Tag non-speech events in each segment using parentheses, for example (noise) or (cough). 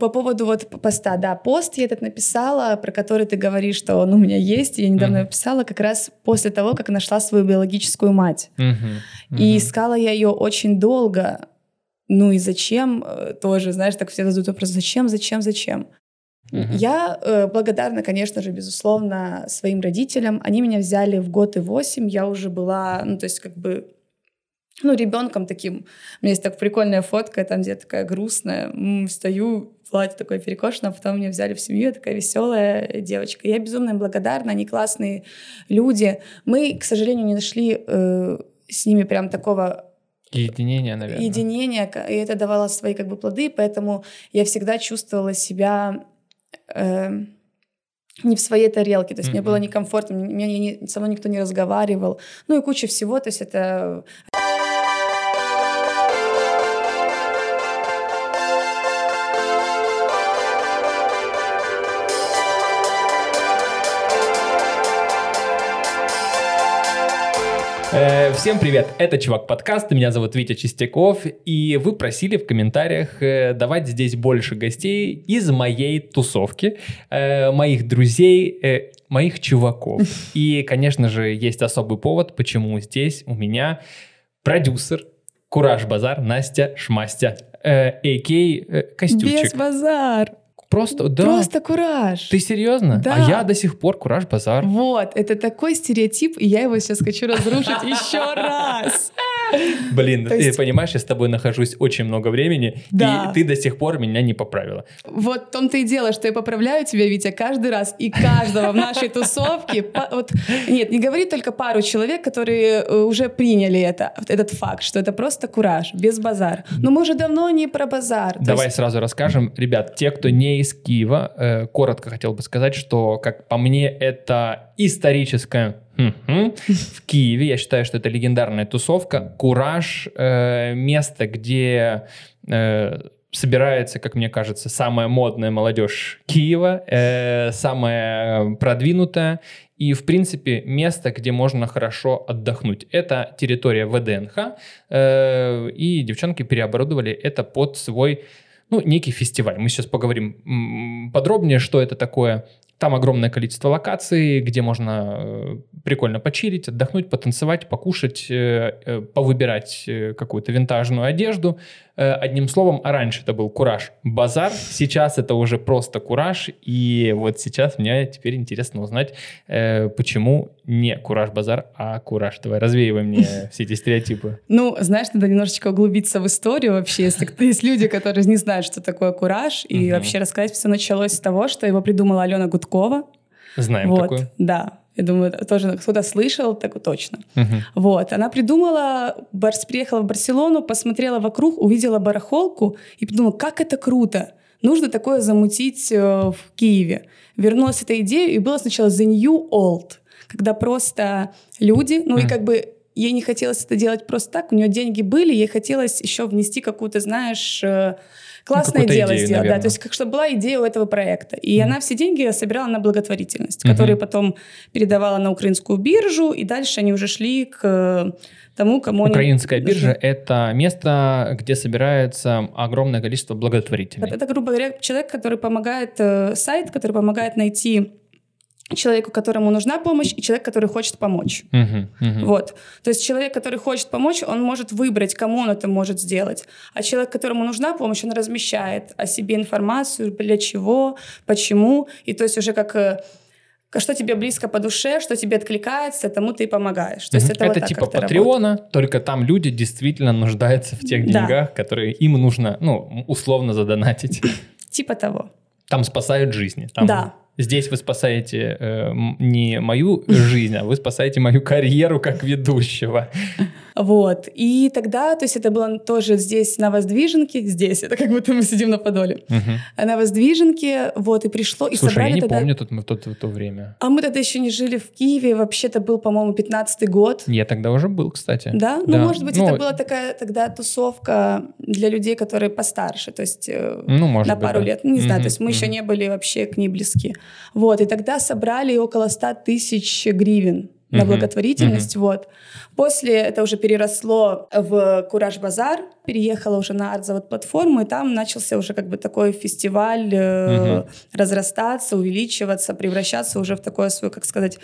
По поводу вот поста, да, пост я этот написала, про который ты говоришь, что он у меня есть. Я недавно mm-hmm. писала как раз после того, как нашла свою биологическую мать. Mm-hmm. Mm-hmm. И искала я ее очень долго. Ну и зачем? Э, тоже, знаешь, так все задают вопрос, зачем, зачем, зачем? Mm-hmm. Я э, благодарна, конечно же, безусловно, своим родителям. Они меня взяли в год и восемь. Я уже была, ну, то есть как бы ну, ребенком таким. У меня есть так прикольная фотка, там где я такая грустная, м-м, стою, платье такое перекошено, а потом меня взяли в семью, я такая веселая девочка. Я безумно им благодарна, они классные люди. Мы, к сожалению, не нашли э, с ними прям такого Единение, наверное. Единение, и это давало свои как бы плоды, поэтому я всегда чувствовала себя э, не в своей тарелке, то есть mm-hmm. мне было некомфортно, меня не, со мной никто не разговаривал, ну и куча всего, то есть это всем привет, это Чувак Подкаст, меня зовут Витя Чистяков, и вы просили в комментариях э, давать здесь больше гостей из моей тусовки, э, моих друзей, моих чуваков. (laughs) И, конечно же, есть особый повод, почему здесь у меня продюсер, Кураж Базар, Настя Шмастя, а.к.а. Костючек. Без базар. Просто, да. Просто кураж. Ты серьезно? Да. А я до сих пор кураж базар. Вот, это такой стереотип, и я его сейчас хочу разрушить (laughs) еще раз. Блин, ты понимаешь, я с тобой нахожусь очень много времени, и ты до сих пор меня не поправила. Вот в том-то и дело, что я поправляю тебя, Витя, каждый раз, и каждого в нашей тусовке. Нет, не говори только пару человек, которые э, уже приняли это, этот факт, что это просто кураж, без базар. Но мы уже давно не про базар. Давай сразу расскажем. Ребят, те, кто не из Киева. Э, коротко хотел бы сказать, что, как по мне, это историческая в Киеве. Я считаю, что это легендарная тусовка. Кураж, э, место, где э, собирается, как мне кажется, самая модная молодежь Киева, э, самая продвинутая и, в принципе, место, где можно хорошо отдохнуть. Это территория ВДНХ, э, и девчонки переоборудовали это под свой ну, некий фестиваль. Мы сейчас поговорим подробнее, что это такое. Там огромное количество локаций, где можно э, прикольно почилить, отдохнуть, потанцевать, покушать, э, э, повыбирать какую-то винтажную одежду. Одним словом, раньше это был Кураж Базар, сейчас это уже просто Кураж. И вот сейчас мне теперь интересно узнать, почему не Кураж Базар, а Кураж. Давай развеивай мне (laughs) все эти стереотипы. Ну, знаешь, надо немножечко углубиться в историю вообще. Если есть люди, которые не знают, что такое Кураж, и вообще рассказать, все началось с того, что его придумала Алена Гудкова, Гудкова. Знаем вот, такую. Да. Я думаю, тоже кто-то слышал, так точно. Угу. Вот, она придумала, барс, приехала в Барселону, посмотрела вокруг, увидела барахолку и подумала, как это круто, нужно такое замутить э, в Киеве. Вернулась эта идея, и было сначала The New Old, когда просто люди, ну mm. и как бы ей не хотелось это делать просто так, у нее деньги были, ей хотелось еще внести какую-то, знаешь, э, классное ну, дело идею, сделать, наверное. да, то есть как чтобы была идея у этого проекта. И mm. она все деньги собирала на благотворительность, mm-hmm. которые потом передавала на украинскую биржу, и дальше они уже шли к тому, кому Украинская они... биржа — это место, где собирается огромное количество благотворителей. Это, грубо говоря, человек, который помогает, э, сайт, который помогает найти человеку, которому нужна помощь, и человек, который хочет помочь. Uh-huh, uh-huh. Вот. То есть человек, который хочет помочь, он может выбрать, кому он это может сделать. А человек, которому нужна помощь, он размещает о себе информацию, для чего, почему. И то есть уже как э, что тебе близко по душе, что тебе откликается, тому ты и помогаешь. То есть это это вот типа Патреона, работает. только там люди действительно нуждаются в тех деньгах, да. которые им нужно, ну, условно задонатить. Типа того. Там спасают жизни. Там да. Здесь вы спасаете э, не мою жизнь, а вы спасаете мою карьеру как ведущего. Вот. И тогда, то есть это было тоже здесь на Воздвиженке, здесь, это как будто мы сидим на Подоле, угу. на Воздвиженке, вот, и пришло, и Слушай, собрали я не тогда... помню тут, в, то, в то время. А мы тогда еще не жили в Киеве, вообще-то был, по-моему, 15-й год. Я тогда уже был, кстати. Да? Ну, да. Ну, может быть, ну, это была такая тогда тусовка для людей, которые постарше, то есть э, ну, может на быть, пару да. лет, не знаю, то есть мы еще не были вообще к ней близки. Вот, и тогда собрали около 100 тысяч гривен на благотворительность. Uh-huh. Вот. После это уже переросло в Кураж Базар. переехала уже на арт-завод платформу, и там начался уже как бы такой фестиваль э, угу. разрастаться, увеличиваться, превращаться уже в такое свое, как сказать,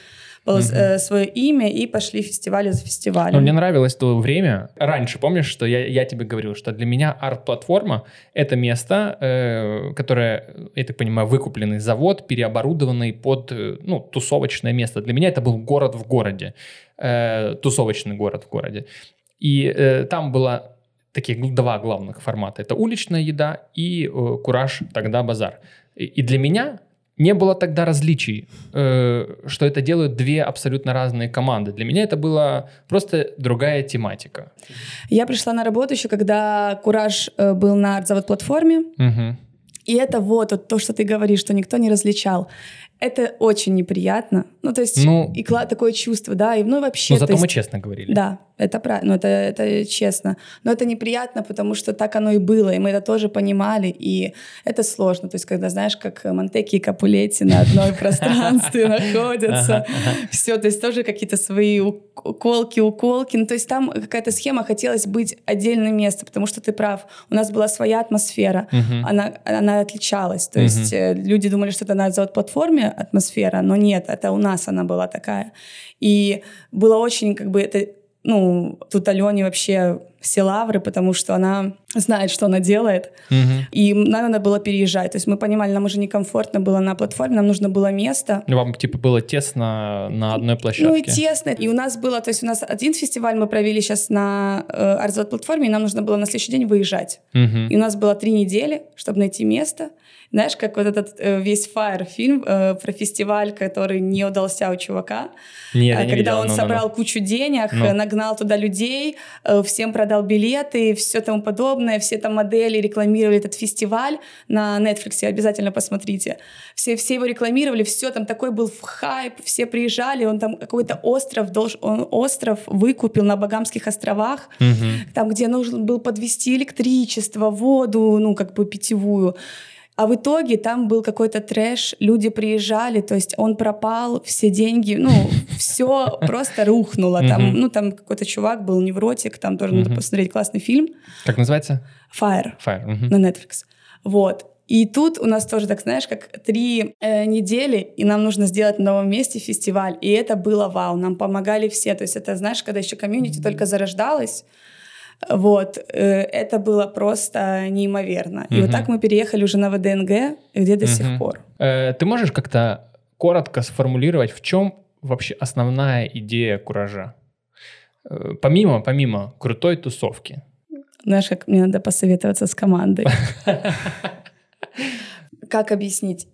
mm-hmm. свое имя и пошли фестивали за фестивалем. Но мне нравилось то время. Раньше, помнишь, что я, я тебе говорил, что для меня арт-платформа — это место, э, которое, я так понимаю, выкупленный завод, переоборудованный под э, ну, тусовочное место. Для меня это был город в городе, э, тусовочный город в городе. И э, там было таких два главных формата. Это уличная еда и э, кураж, тогда базар. И, и для меня не было тогда различий, э, что это делают две абсолютно разные команды. Для меня это была просто другая тематика. Я пришла на работу еще, когда Кураж э, был на арт-завод-платформе. Угу. И это вот, вот то, что ты говоришь, что никто не различал это очень неприятно. Ну, то есть, ну, и такое чувство, да, и ну вообще... Ну, зато есть, мы честно говорили. Да, это правильно, ну, это, это честно. Но это неприятно, потому что так оно и было, и мы это тоже понимали, и это сложно. То есть, когда, знаешь, как Монтеки и Капулетти на одной (laughs) пространстве находятся, все, то есть тоже какие-то свои уколки, уколки. Ну, то есть там какая-то схема, хотелось быть отдельное место, потому что ты прав, у нас была своя атмосфера, она, отличалась. То есть э, люди думали, что это на завод-платформе, атмосфера, но нет, это у нас она была такая. И было очень как бы это ну, тут Алене вообще все лавры, потому что она знает, что она делает. Угу. И нам надо было переезжать. То есть мы понимали, нам уже некомфортно было на платформе, нам нужно было место. Вам, типа, было тесно на одной площадке? Ну, и тесно. И у нас было, то есть у нас один фестиваль мы провели сейчас на э, Арзот платформе, и нам нужно было на следующий день выезжать. Угу. И у нас было три недели, чтобы найти место. Знаешь, как вот этот э, весь Fire фильм э, про фестиваль, который не удался у чувака. Нет, а, когда видел, он ну, собрал ну, ну. кучу денег, ну. нагнал туда людей, э, всем продал билеты, все тому подобное, все там модели рекламировали этот фестиваль на Netflix, обязательно посмотрите. Все, все его рекламировали, все там такой был в хайп, все приезжали, он там какой-то остров, долж, он остров выкупил на Багамских островах, угу. там, где нужно был подвести электричество, воду, ну, как бы питьевую. А в итоге там был какой-то трэш, люди приезжали, то есть он пропал, все деньги, ну, (laughs) все просто рухнуло. Там, ну, там какой-то чувак был, невротик, там тоже надо посмотреть классный фильм. Как называется? Fire. Fire. На Netflix. Вот. И тут у нас тоже, так знаешь, как три э, недели, и нам нужно сделать на новом месте фестиваль. И это было вау, нам помогали все. То есть это, знаешь, когда еще комьюнити только зарождалось, вот, э, это было просто неимоверно. И угу. вот так мы переехали уже на ВДНГ, где до угу. сих пор. Э, ты можешь как-то коротко сформулировать, в чем вообще основная идея куража? Э, помимо, помимо крутой тусовки. Знаешь, как мне надо посоветоваться с командой. (laughs) Как объяснить,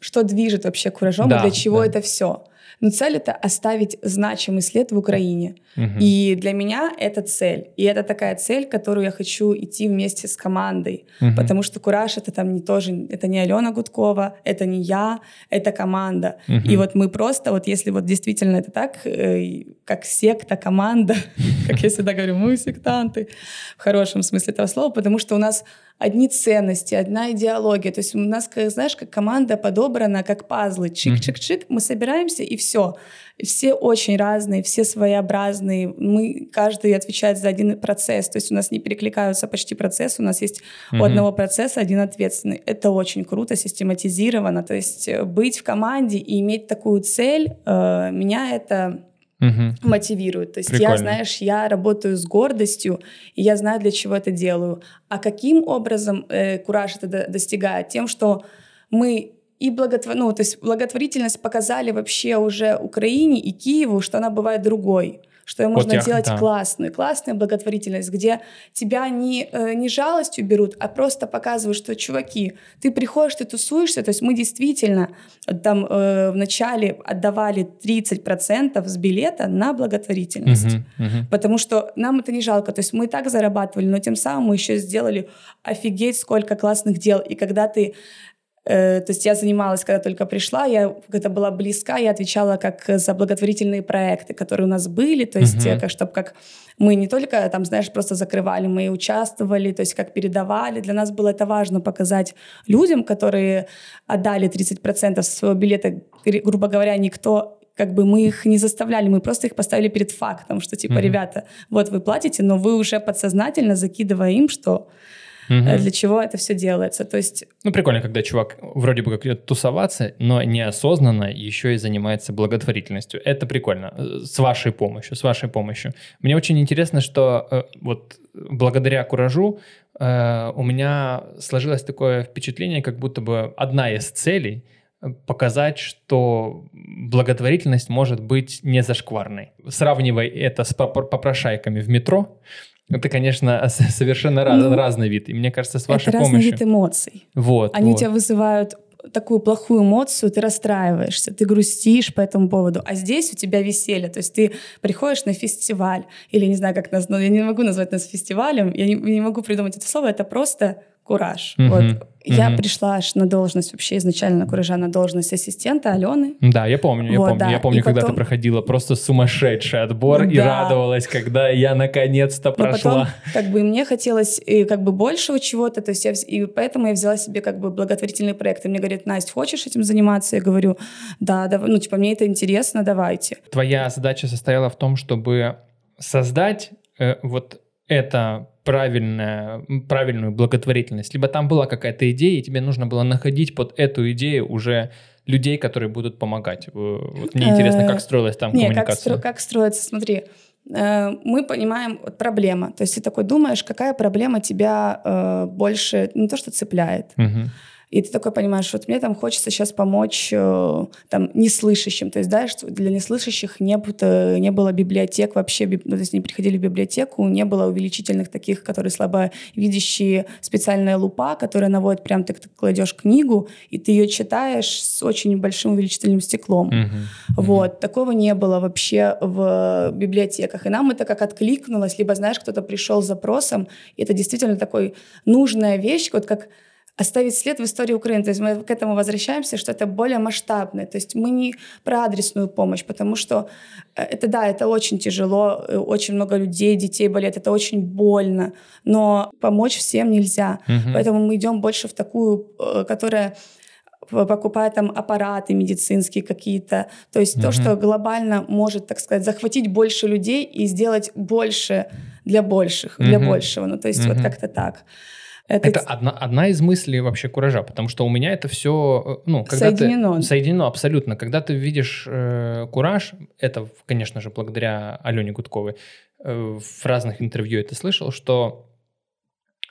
что движет вообще куражом и для чего это все? Но цель это оставить значимый след в Украине. Угу. И для меня это цель. И это такая цель, которую я хочу идти вместе с командой. Угу. Потому что Кураж это там не тоже, это не Алена Гудкова, это не я, это команда. Угу. И вот мы просто, вот если вот действительно это так, э, как секта, команда, (laughs) как я всегда говорю, мы сектанты, в хорошем смысле этого слова, потому что у нас одни ценности, одна идеология. То есть у нас, знаешь, как команда подобрана, как пазлы. Чик-чик-чик, мы собираемся, и все. Все очень разные, все своеобразные. Мы, каждый отвечает за один процесс. То есть у нас не перекликаются почти процессы. У нас есть mm-hmm. у одного процесса один ответственный. Это очень круто, систематизировано. То есть э, быть в команде и иметь такую цель, э, меня это угу. мотивирует. То есть Прикольно. я, знаешь, я работаю с гордостью, и я знаю, для чего это делаю. А каким образом э, кураж это достигает? Тем, что мы и благотвор... ну, то есть благотворительность показали вообще уже Украине и Киеву, что она бывает другой что можно вот я, делать да. классную, классную благотворительность, где тебя не, э, не жалостью берут, а просто показывают, что, чуваки, ты приходишь, ты тусуешься, то есть мы действительно там э, вначале отдавали 30% с билета на благотворительность, угу, угу. потому что нам это не жалко, то есть мы и так зарабатывали, но тем самым мы еще сделали офигеть сколько классных дел, и когда ты Э, то есть я занималась, когда только пришла, я когда была близка, я отвечала как за благотворительные проекты, которые у нас были, то есть uh-huh. как, чтобы как мы не только там, знаешь, просто закрывали, мы и участвовали, то есть как передавали. Для нас было это важно показать людям, которые отдали 30% своего билета, грубо говоря, никто как бы мы их не заставляли, мы просто их поставили перед фактом, что типа, mm-hmm. ребята, вот вы платите, но вы уже подсознательно закидывая им, что угу. для чего это все делается. То есть... Ну, прикольно, когда чувак вроде бы как идет тусоваться, но неосознанно еще и занимается благотворительностью. Это прикольно. Э, с вашей помощью, с вашей помощью. Мне очень интересно, что э, вот благодаря куражу э, у меня сложилось такое впечатление, как будто бы одна из целей показать, что благотворительность может быть не зашкварной. Сравнивай это с попрошайками в метро, это, конечно, (laughs) совершенно ну, разный вид. И мне кажется, с вашей это помощью... разный вид эмоций. Вот. Они вот. у тебя вызывают такую плохую эмоцию, ты расстраиваешься, ты грустишь по этому поводу. А здесь у тебя веселье. То есть ты приходишь на фестиваль, или не знаю, как нас... Я не могу назвать нас фестивалем, я не, не могу придумать это слово, это просто кураж. Угу. Вот. Я пришла аж на должность, вообще изначально на куража, на должность ассистента Алены. Да, я помню, я вот, помню. Да. Я помню, и когда потом... ты проходила просто сумасшедший отбор да. и радовалась, когда я наконец-то прошла. потом, как бы мне хотелось и, как бы большего чего-то, то есть я, и поэтому я взяла себе как бы благотворительный проект. И мне говорит, Настя, хочешь этим заниматься? Я говорю, да, давай, ну типа мне это интересно, давайте. Твоя задача состояла в том, чтобы создать э, вот это правильная, правильную благотворительность, либо там была какая-то идея, и тебе нужно было находить под эту идею уже людей, которые будут помогать. Вот мне интересно, как э, строилась там Не, коммуникация. Как, как строится, смотри, э, мы понимаем вот, проблема. То есть ты такой думаешь, какая проблема тебя э, больше, не то что цепляет. Угу и ты такой понимаешь, вот мне там хочется сейчас помочь э, там неслышащим, то есть, да, для неслышащих не, было, не было библиотек вообще, ну, то есть не приходили в библиотеку, не было увеличительных таких, которые слабовидящие, специальная лупа, которая наводит прям, ты, ты кладешь книгу, и ты ее читаешь с очень большим увеличительным стеклом. Uh-huh. Вот, uh-huh. такого не было вообще в библиотеках. И нам это как откликнулось, либо, знаешь, кто-то пришел с запросом, и это действительно такой нужная вещь, вот как оставить след в истории Украины. То есть мы к этому возвращаемся, что это более масштабное. То есть мы не про адресную помощь, потому что э, это, да, это очень тяжело, э, очень много людей, детей болеет, это очень больно, но помочь всем нельзя. Угу. Поэтому мы идем больше в такую, э, которая покупая там аппараты медицинские какие-то. То есть угу. то, что глобально может, так сказать, захватить больше людей и сделать больше для больших, угу. для большего. Ну, то есть угу. вот как-то так. Это, это одна, одна из мыслей вообще куража, потому что у меня это все, э, ну, когда соединено. Ты, соединено абсолютно. Когда ты видишь э, кураж, это, конечно же, благодаря Алене Гудковой, э, в разных интервью это слышал, что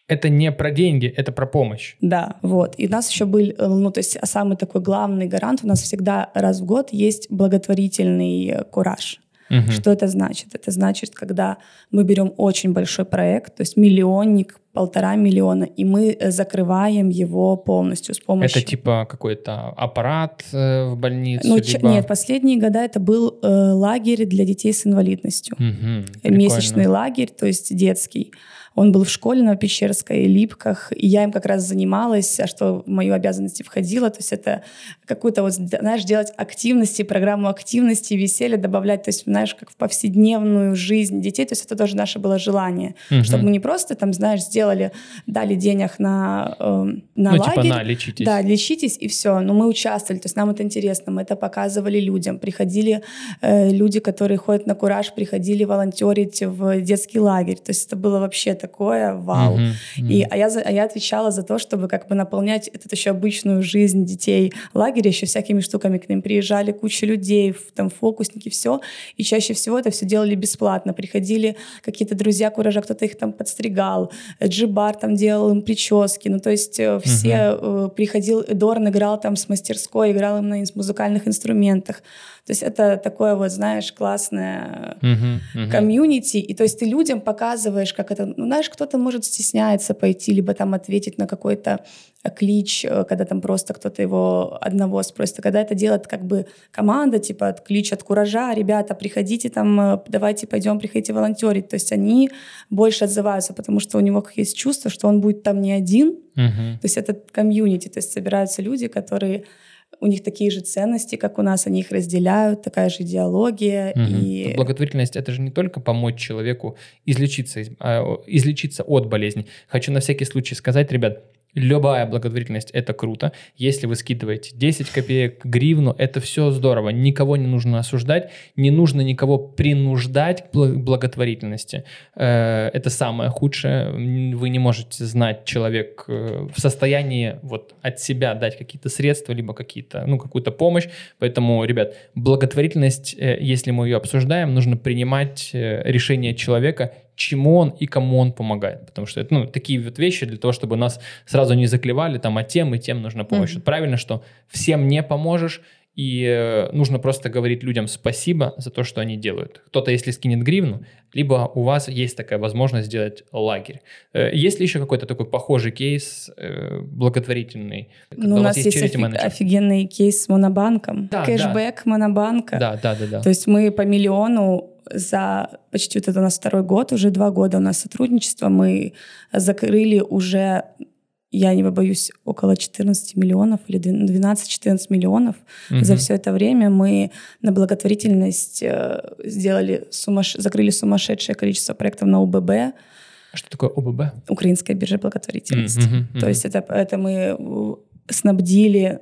это не про деньги, это про помощь. Да, вот. И у нас еще был, э, ну, то есть самый такой главный гарант, у нас всегда раз в год есть благотворительный э, кураж. Угу. Что это значит? Это значит, когда мы берем очень большой проект, то есть миллионник, полтора миллиона, и мы э, закрываем его полностью с помощью... Это типа какой-то аппарат э, в больнице? Ну, либо... Нет, последние года это был э, лагерь для детей с инвалидностью. Угу, Месячный лагерь, то есть детский. Он был в школе на Пещерской, Липках, и я им как раз занималась, а что в мою обязанности входило. То есть это какую-то, вот, знаешь, делать активности, программу активности, веселья добавлять, то есть, знаешь, как в повседневную жизнь детей. То есть это тоже наше было желание, угу. чтобы мы не просто там, знаешь, сделали, дали денег на, э, на ну, лагерь. Типа, на, лечитесь. Да, лечитесь, и все. Но мы участвовали, то есть нам это интересно, мы это показывали людям. Приходили э, люди, которые ходят на кураж, приходили волонтерить в детский лагерь. То есть это было вообще так такое, вау. Mm-hmm. Mm-hmm. И, а, я, а я отвечала за то, чтобы как бы наполнять эту еще обычную жизнь детей лагеря еще всякими штуками. К ним приезжали куча людей, там фокусники, все. И чаще всего это все делали бесплатно. Приходили какие-то друзья куража, кто-то их там подстригал. Джибар там делал им прически. Ну, то есть э, все mm-hmm. приходил, Дорн играл там с мастерской, играл им на музыкальных инструментах. То есть это такое вот, знаешь, классное uh-huh, uh-huh. комьюнити. И то есть ты людям показываешь, как это... Ну, знаешь, кто-то может стесняется пойти, либо там ответить на какой-то клич, э, когда там просто кто-то его одного спросит. А когда это делает как бы команда, типа клич от куража, ребята, приходите там, э, давайте пойдем, приходите волонтерить. То есть они больше отзываются, потому что у него есть чувство, что он будет там не один. Uh-huh. То есть это комьюнити, то есть собираются люди, которые у них такие же ценности, как у нас, они их разделяют, такая же идеология. Угу. И... Благотворительность — это же не только помочь человеку излечиться, а, излечиться от болезни. Хочу на всякий случай сказать, ребят, Любая благотворительность – это круто. Если вы скидываете 10 копеек, гривну, это все здорово. Никого не нужно осуждать, не нужно никого принуждать к благотворительности. Э, это самое худшее. Вы не можете знать, человек э, в состоянии вот от себя дать какие-то средства, либо какие-то, ну, какую-то помощь. Поэтому, ребят, благотворительность, э, если мы ее обсуждаем, нужно принимать решение человека чему он и кому он помогает. Потому что это ну, такие вот вещи для того, чтобы нас сразу не заклевали, там, а тем и тем нужна помощь. Mm-hmm. правильно, что всем не поможешь, и э, нужно просто говорить людям спасибо за то, что они делают. Кто-то, если скинет гривну, либо у вас есть такая возможность сделать лагерь. Э, есть ли еще какой-то такой похожий кейс э, благотворительный? Ну, у, у нас есть, есть офиг- офигенный кейс с Монобанком. Да, Кэшбэк да. Монобанка. Да, да, да, да. То есть мы по миллиону за почти вот это у нас второй год, уже два года у нас сотрудничество, мы закрыли уже я не побоюсь, около 14 миллионов или 12-14 миллионов. Угу. За все это время мы на благотворительность э, сделали сумаш... закрыли сумасшедшее количество проектов на УББ. Что такое УББ? Украинская биржа благотворительности. Mm-hmm, То есть это, это мы снабдили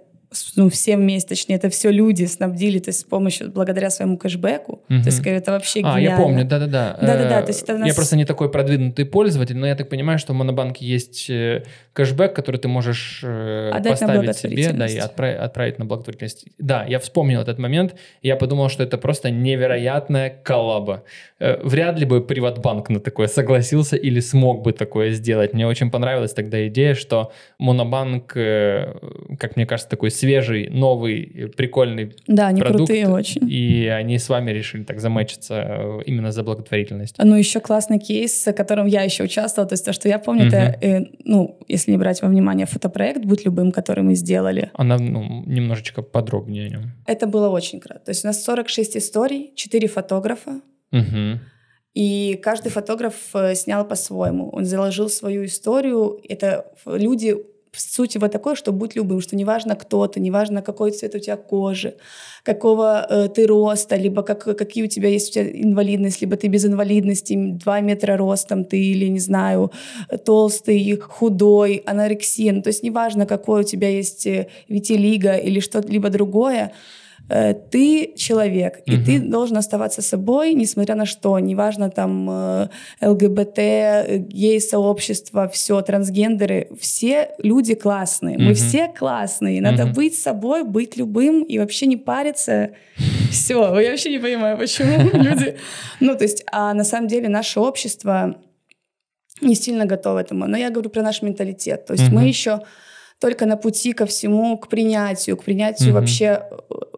ну, все вместе, точнее, это все люди снабдили, то есть с помощью, благодаря своему кэшбэку. Угу. То есть это вообще гениально. А, я помню, да-да-да. Да-да-да, то есть это нас... Я просто не такой продвинутый пользователь, но я так понимаю, что в Монобанке есть э, кэшбэк, который ты можешь э, Отдать поставить себе, да, и отправить, отправить на благотворительность. Да, я вспомнил этот момент, и я подумал, что это просто невероятная коллаба. Э, вряд ли бы Приватбанк на такое согласился или смог бы такое сделать. Мне очень понравилась тогда идея, что Монобанк, как мне кажется, такой свежий, новый, прикольный Да, они продукт, крутые очень. И они с вами решили так замечиться э, именно за благотворительность. Ну, еще классный кейс, в котором я еще участвовала, то есть то, что я помню, угу. это, э, ну, если не брать во внимание фотопроект, будь любым, который мы сделали. Она, ну, немножечко подробнее о нем. Это было очень круто. То есть у нас 46 историй, 4 фотографа. Угу. И каждый фотограф э, снял по-своему. Он заложил свою историю. Это люди суть его такой, что будь любым, что неважно кто ты, неважно какой цвет у тебя кожи, какого э, ты роста, либо как, какие у тебя есть у тебя инвалидность, либо ты без инвалидности, 2 метра ростом ты или, не знаю, толстый, худой, анорексия, ну, то есть неважно какой у тебя есть э, витилиго или что-либо другое, ты человек, и ты должен оставаться собой, несмотря на что, неважно там э, ЛГБТ, гей-сообщество, все, трансгендеры, все люди классные, мы все классные, надо быть собой, быть любым и вообще не париться. Все, я вообще не понимаю, почему (laughs) люди... Ну, то есть, а на самом деле наше общество не сильно готово этому, но я говорю про наш менталитет, то есть мы еще только на пути ко всему, к принятию, к принятию mm-hmm. вообще,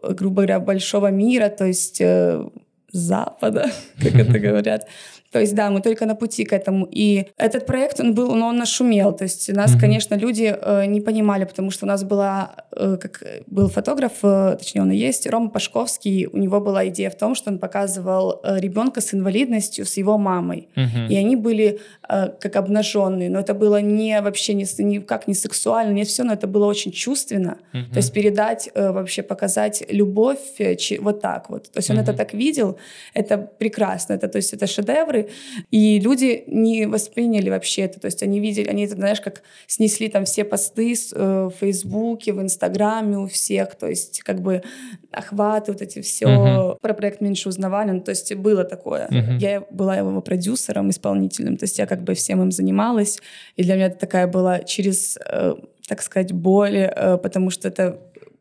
э, грубо говоря, большого мира, то есть э, Запада, (laughs) как это (laughs) говорят. То есть, да, мы только на пути к этому. И этот проект, он был, но он нашумел. То есть нас, mm-hmm. конечно, люди э, не понимали, потому что у нас была, э, как был фотограф, э, точнее, он и есть, Рома Пашковский, у него была идея в том, что он показывал э, ребенка с инвалидностью с его мамой. Mm-hmm. И они были э, как обнаженные, но это было не вообще не, никак не сексуально, не все, но это было очень чувственно. Mm-hmm. То есть передать, э, вообще показать любовь э, чи, вот так вот. То есть он mm-hmm. это так видел, это прекрасно, это, то есть это шедевры, цифры, и люди не восприняли вообще это, то есть они видели, они это, знаешь, как снесли там все посты э, в Фейсбуке, в Инстаграме у всех, то есть как бы охваты, вот эти все uh-huh. про проект меньше узнавали, ну, то есть было такое. Uh-huh. Я была его продюсером, исполнительным, то есть я как бы всем им занималась, и для меня это такая была через, э, так сказать, боль, э, потому что это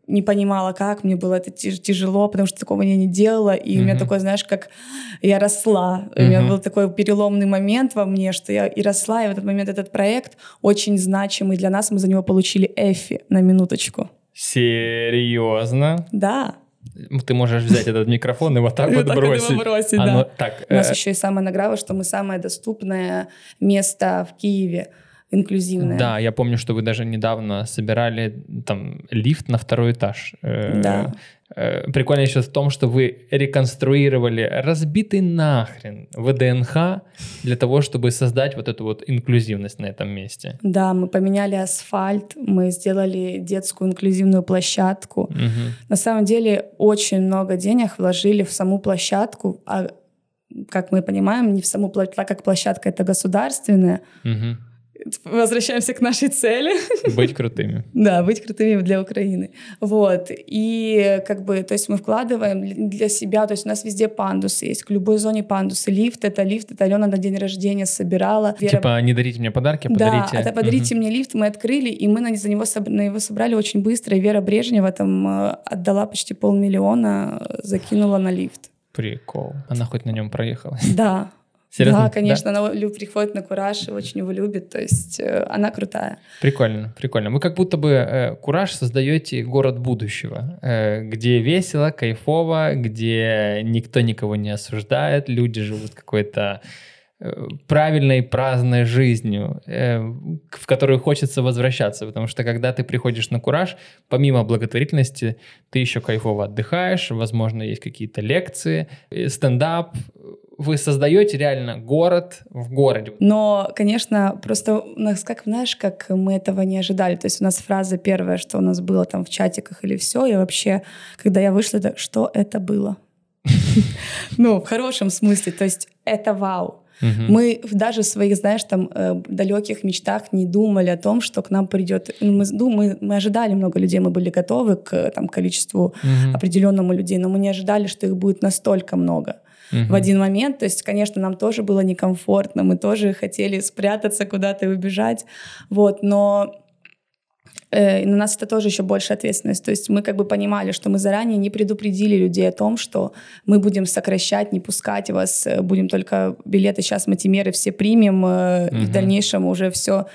не понимала, как, мне было это тяжело, потому что такого я не делала, и mm-hmm. у меня такое, знаешь, как я росла, mm-hmm. у меня был такой переломный момент во мне, что я и росла, и в этот момент этот проект очень значимый для нас, мы за него получили Эфи на минуточку. Серьезно? Да. Ты можешь взять этот микрофон и вот так (laughs) вот бросить. бросить, да. У нас э, еще и самая награда, что мы самое доступное место в Киеве инклюзивная. Да, я помню, что вы даже недавно собирали там лифт на второй этаж. Э, да. Э, прикольно еще в том, что вы реконструировали разбитый нахрен ВДНХ для того, чтобы создать вот эту вот инклюзивность на этом месте. Да, мы поменяли асфальт, мы сделали детскую инклюзивную площадку. Угу. На самом деле очень много денег вложили в саму площадку, а как мы понимаем, не в саму площадку, так как площадка это государственная. Угу возвращаемся к нашей цели. Быть крутыми. (laughs) Да, быть крутыми для Украины. Вот. И как бы, то есть мы вкладываем для себя, то есть у нас везде пандусы есть, к любой зоне пандусы. Лифт — это лифт, это Алена на день рождения собирала. Вера... Типа не дарите мне подарки, а подарите... Да, это подарите угу. мне лифт, мы открыли, и мы на, за него, на него собрали очень быстро, и Вера Брежнева там э, отдала почти полмиллиона, закинула на лифт. Прикол. Она хоть на нем проехала. Да, Серьезно? Да, конечно, да? она приходит на Кураж и очень его любит, то есть э, она крутая. Прикольно, прикольно. Вы как будто бы э, Кураж создаете город будущего, э, где весело, кайфово, где никто никого не осуждает, люди живут какой-то э, правильной, праздной жизнью, э, в которую хочется возвращаться, потому что когда ты приходишь на кураж, помимо благотворительности, ты еще кайфово отдыхаешь, возможно, есть какие-то лекции, э, стендап, вы создаете реально город в городе. Но, конечно, просто у нас, как знаешь, как мы этого не ожидали. То есть у нас фраза первая, что у нас было там в чатиках или все, и вообще, когда я вышла, это, что это было? (laughs) Ну, в хорошем смысле. То есть это вау. Угу. Мы даже в своих, знаешь, там э, далеких мечтах не думали о том, что к нам придет. Ну, мы, мы, мы ожидали много людей, мы были готовы к там, количеству угу. определенному людей, но мы не ожидали, что их будет настолько много угу. в один момент. То есть, конечно, нам тоже было некомфортно, мы тоже хотели спрятаться куда-то и убежать. Вот, но э, на нас это тоже еще больше ответственность. То есть мы как бы понимали, что мы заранее не предупредили людей о том, что мы будем сокращать, не пускать вас, э, будем только билеты сейчас, матимеры все примем, э, угу. и в дальнейшем уже все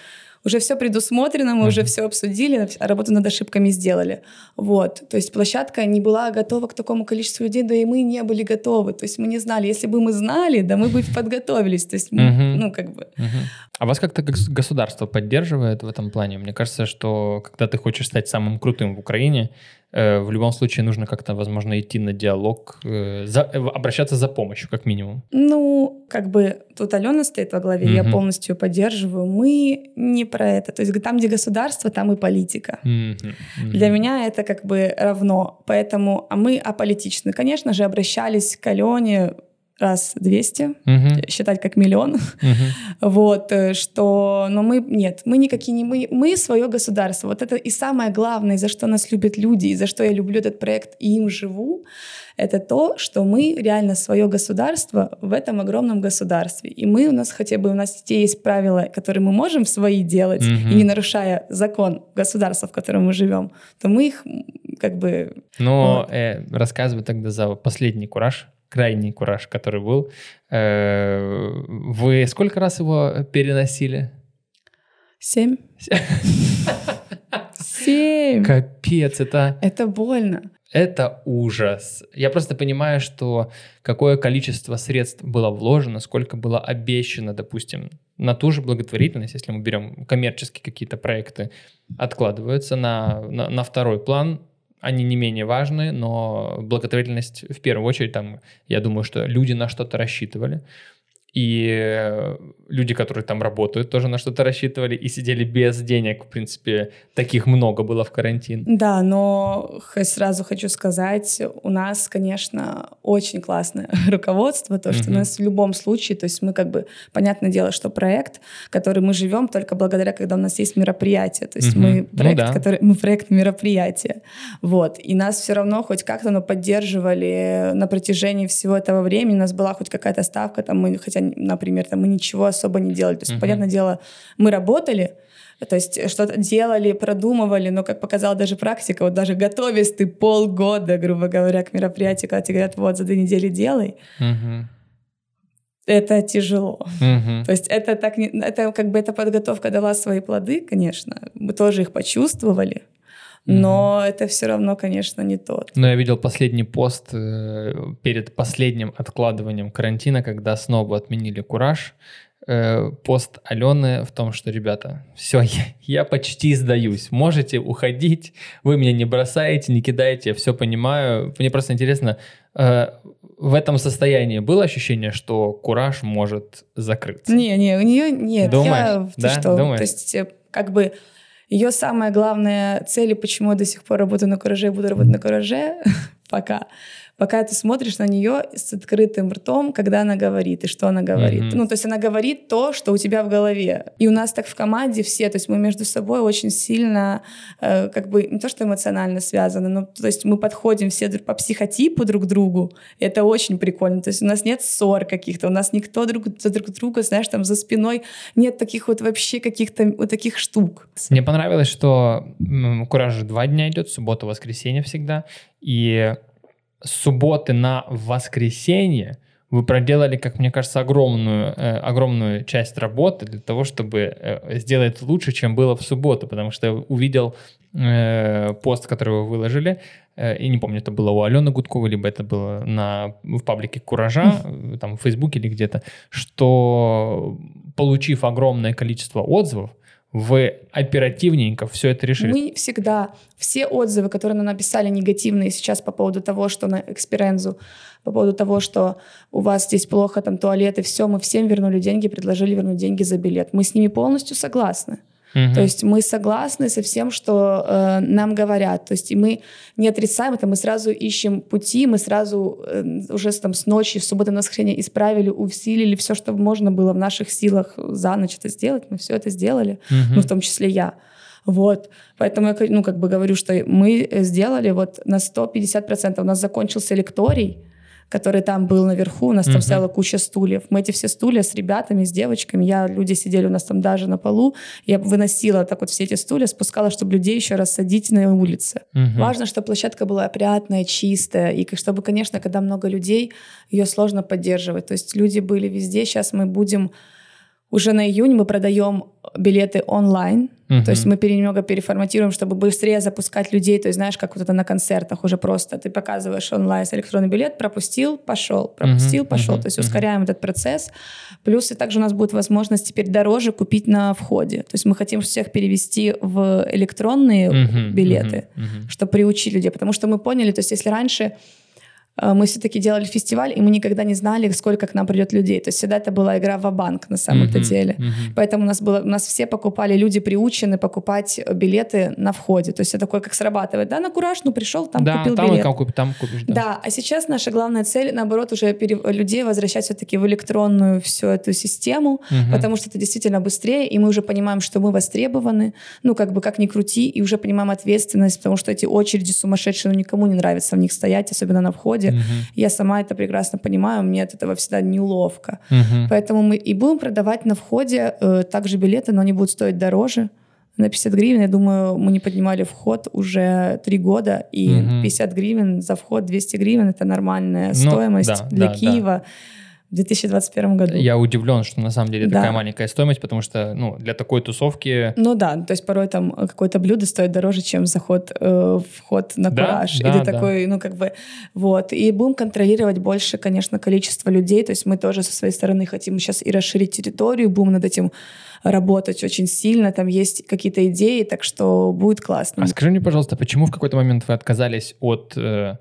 уже все предусмотрено, мы mm-hmm. уже все обсудили, работу над ошибками сделали. Вот. То есть площадка не была готова к такому количеству людей, да и мы не были готовы. То есть мы не знали. Если бы мы знали, да мы бы подготовились. То есть, mm-hmm. ну, как бы... Mm-hmm. А вас как-то государство поддерживает в этом плане? Мне кажется, что когда ты хочешь стать самым крутым в Украине, Э, в любом случае нужно как-то, возможно, идти на диалог, э, за, э, обращаться за помощью, как минимум. Ну, как бы тут Алена стоит во главе, mm-hmm. я полностью поддерживаю. Мы не про это. То есть там, где государство, там и политика. Mm-hmm. Mm-hmm. Для меня это как бы равно. Поэтому, а мы аполитичны. Конечно же, обращались к Алене раз 200, угу. считать как миллион. Угу. (laughs) Вот, э, что, но мы, нет, мы никакие не, мы, мы свое государство. Вот это и самое главное, за что нас любят люди, и за что я люблю этот проект и им живу, это то, что мы реально свое государство в этом огромном государстве. И мы у нас хотя бы, у нас есть правила, которые мы можем свои делать, угу. и не нарушая закон государства, в котором мы живем, то мы их как бы... Но вот. э, рассказывай тогда за последний кураж, крайний кураж, который был. Э, вы сколько раз его переносили? Семь. (laughs) Семь. Капец, это... Это больно. Это ужас. Я просто понимаю, что какое количество средств было вложено, сколько было обещано, допустим, на ту же благотворительность, если мы берем коммерческие какие-то проекты, откладываются на, на, на второй план они не менее важны, но благотворительность в первую очередь, там, я думаю, что люди на что-то рассчитывали. И люди, которые там работают, тоже на что-то рассчитывали и сидели без денег. В принципе, таких много было в карантин. Да, но сразу хочу сказать, у нас, конечно, очень классное (laughs) руководство, то, что mm-hmm. у нас в любом случае, то есть мы как бы, понятное дело, что проект, который мы живем только благодаря, когда у нас есть мероприятие. То есть mm-hmm. мы ну проект, ну, да. который, мы проект мероприятия. Вот. И нас все равно хоть как-то но поддерживали на протяжении всего этого времени. У нас была хоть какая-то ставка, там мы хотя например, там, мы ничего особо не делали. То есть, uh-huh. понятное дело, мы работали, то есть что-то делали, продумывали, но, как показала даже практика, вот даже готовясь ты полгода, грубо говоря, к мероприятию, когда тебе говорят, вот, за две недели делай, uh-huh. это тяжело. Uh-huh. То есть это так не... Это как бы эта подготовка дала свои плоды, конечно. Мы тоже их почувствовали, но mm-hmm. это все равно, конечно, не тот. Но я видел последний пост э, перед последним откладыванием карантина, когда снова отменили кураж. Э, пост Алены в том, что, ребята, все, я, я почти сдаюсь. Можете уходить, вы меня не бросаете, не кидаете, я все понимаю. Мне просто интересно, э, в этом состоянии было ощущение, что кураж может закрыться? Не, не, у нее нет. Думаешь? Я, да? что? Думаешь? То есть, э, как бы ее самая главная цель, и почему я до сих пор работаю на кураже и буду работать на кураже, (laughs) пока, пока ты смотришь на нее с открытым ртом, когда она говорит и что она говорит. Mm-hmm. Ну, то есть она говорит то, что у тебя в голове. И у нас так в команде все, то есть мы между собой очень сильно, э, как бы, не то что эмоционально связаны, но то есть мы подходим все по психотипу друг к другу. И это очень прикольно. То есть у нас нет ссор каких-то, у нас никто друг за друг друга, знаешь, там за спиной нет таких вот вообще каких-то вот таких штук. Мне понравилось, что Кураж два дня идет, суббота, воскресенье всегда, и с субботы на воскресенье вы проделали, как мне кажется, огромную, э, огромную часть работы для того, чтобы э, сделать лучше, чем было в субботу, потому что я увидел э, пост, который вы выложили, э, и не помню, это было у Алены Гудковой, либо это было на, в паблике Куража, э, там в Фейсбуке или где-то, что получив огромное количество отзывов, вы оперативненько все это решили? Мы всегда, все отзывы, которые нам написали негативные сейчас по поводу того, что на эксперензу, по поводу того, что у вас здесь плохо, там туалет и все, мы всем вернули деньги, предложили вернуть деньги за билет. Мы с ними полностью согласны. Угу. То есть мы согласны со всем, что э, нам говорят. То есть и мы не отрицаем это, мы сразу ищем пути, мы сразу э, уже там с ночи, в субботу на воскресенье исправили, усилили все, что можно было в наших силах за ночь это сделать. Мы все это сделали, угу. ну в том числе я. Вот. Поэтому я ну, как бы говорю, что мы сделали вот на 150%. У нас закончился лекторий, который там был наверху, у нас там стояла куча стульев. Мы эти все стулья с ребятами, с девочками, я, люди сидели у нас там даже на полу, я выносила так вот все эти стулья, спускала, чтобы людей еще раз садить на улице. Важно, чтобы площадка была опрятная, чистая, и чтобы, конечно, когда много людей, ее сложно поддерживать. То есть люди были везде, сейчас мы будем уже на июнь мы продаем билеты онлайн, uh-huh. то есть мы немного переформатируем, чтобы быстрее запускать людей, то есть знаешь, как вот это на концертах уже просто ты показываешь онлайн электронный билет, пропустил, пошел, пропустил, uh-huh. пошел, uh-huh. то есть ускоряем этот процесс. Плюс и также у нас будет возможность теперь дороже купить на входе, то есть мы хотим всех перевести в электронные билеты, чтобы приучить людей, потому что мы поняли, то есть если раньше мы все-таки делали фестиваль, и мы никогда не знали, сколько к нам придет людей. То есть всегда это была игра в банк на самом-то uh-huh, деле. Uh-huh. Поэтому у нас было, у нас все покупали, люди приучены покупать билеты на входе. То есть это такое, как срабатывает. Да, на кураж, ну пришел, там да, купил там билет. Там, купишь, там купишь, да. да, а сейчас наша главная цель, наоборот, уже пере... людей возвращать все-таки в электронную всю эту систему, uh-huh. потому что это действительно быстрее, и мы уже понимаем, что мы востребованы, ну как бы как ни крути, и уже понимаем ответственность, потому что эти очереди сумасшедшие, ну никому не нравится в них стоять, особенно на входе входе. Uh-huh. Я сама это прекрасно понимаю, мне от этого всегда неловко. Uh-huh. Поэтому мы и будем продавать на входе э, также билеты, но они будут стоить дороже. На 50 гривен, я думаю, мы не поднимали вход уже три года, и угу. 50 гривен за вход, 200 гривен — это нормальная ну, стоимость да, для да, Киева. Да в 2021 году. Я удивлен, что на самом деле да. такая маленькая стоимость, потому что ну, для такой тусовки... Ну да, то есть порой там какое-то блюдо стоит дороже, чем заход, э, вход на да? кураж. Да, и ты да. такой, ну как бы, вот. И будем контролировать больше, конечно, количество людей, то есть мы тоже со своей стороны хотим сейчас и расширить территорию, будем над этим работать очень сильно, там есть какие-то идеи, так что будет классно. А скажи мне, пожалуйста, почему в какой-то момент вы отказались от... Э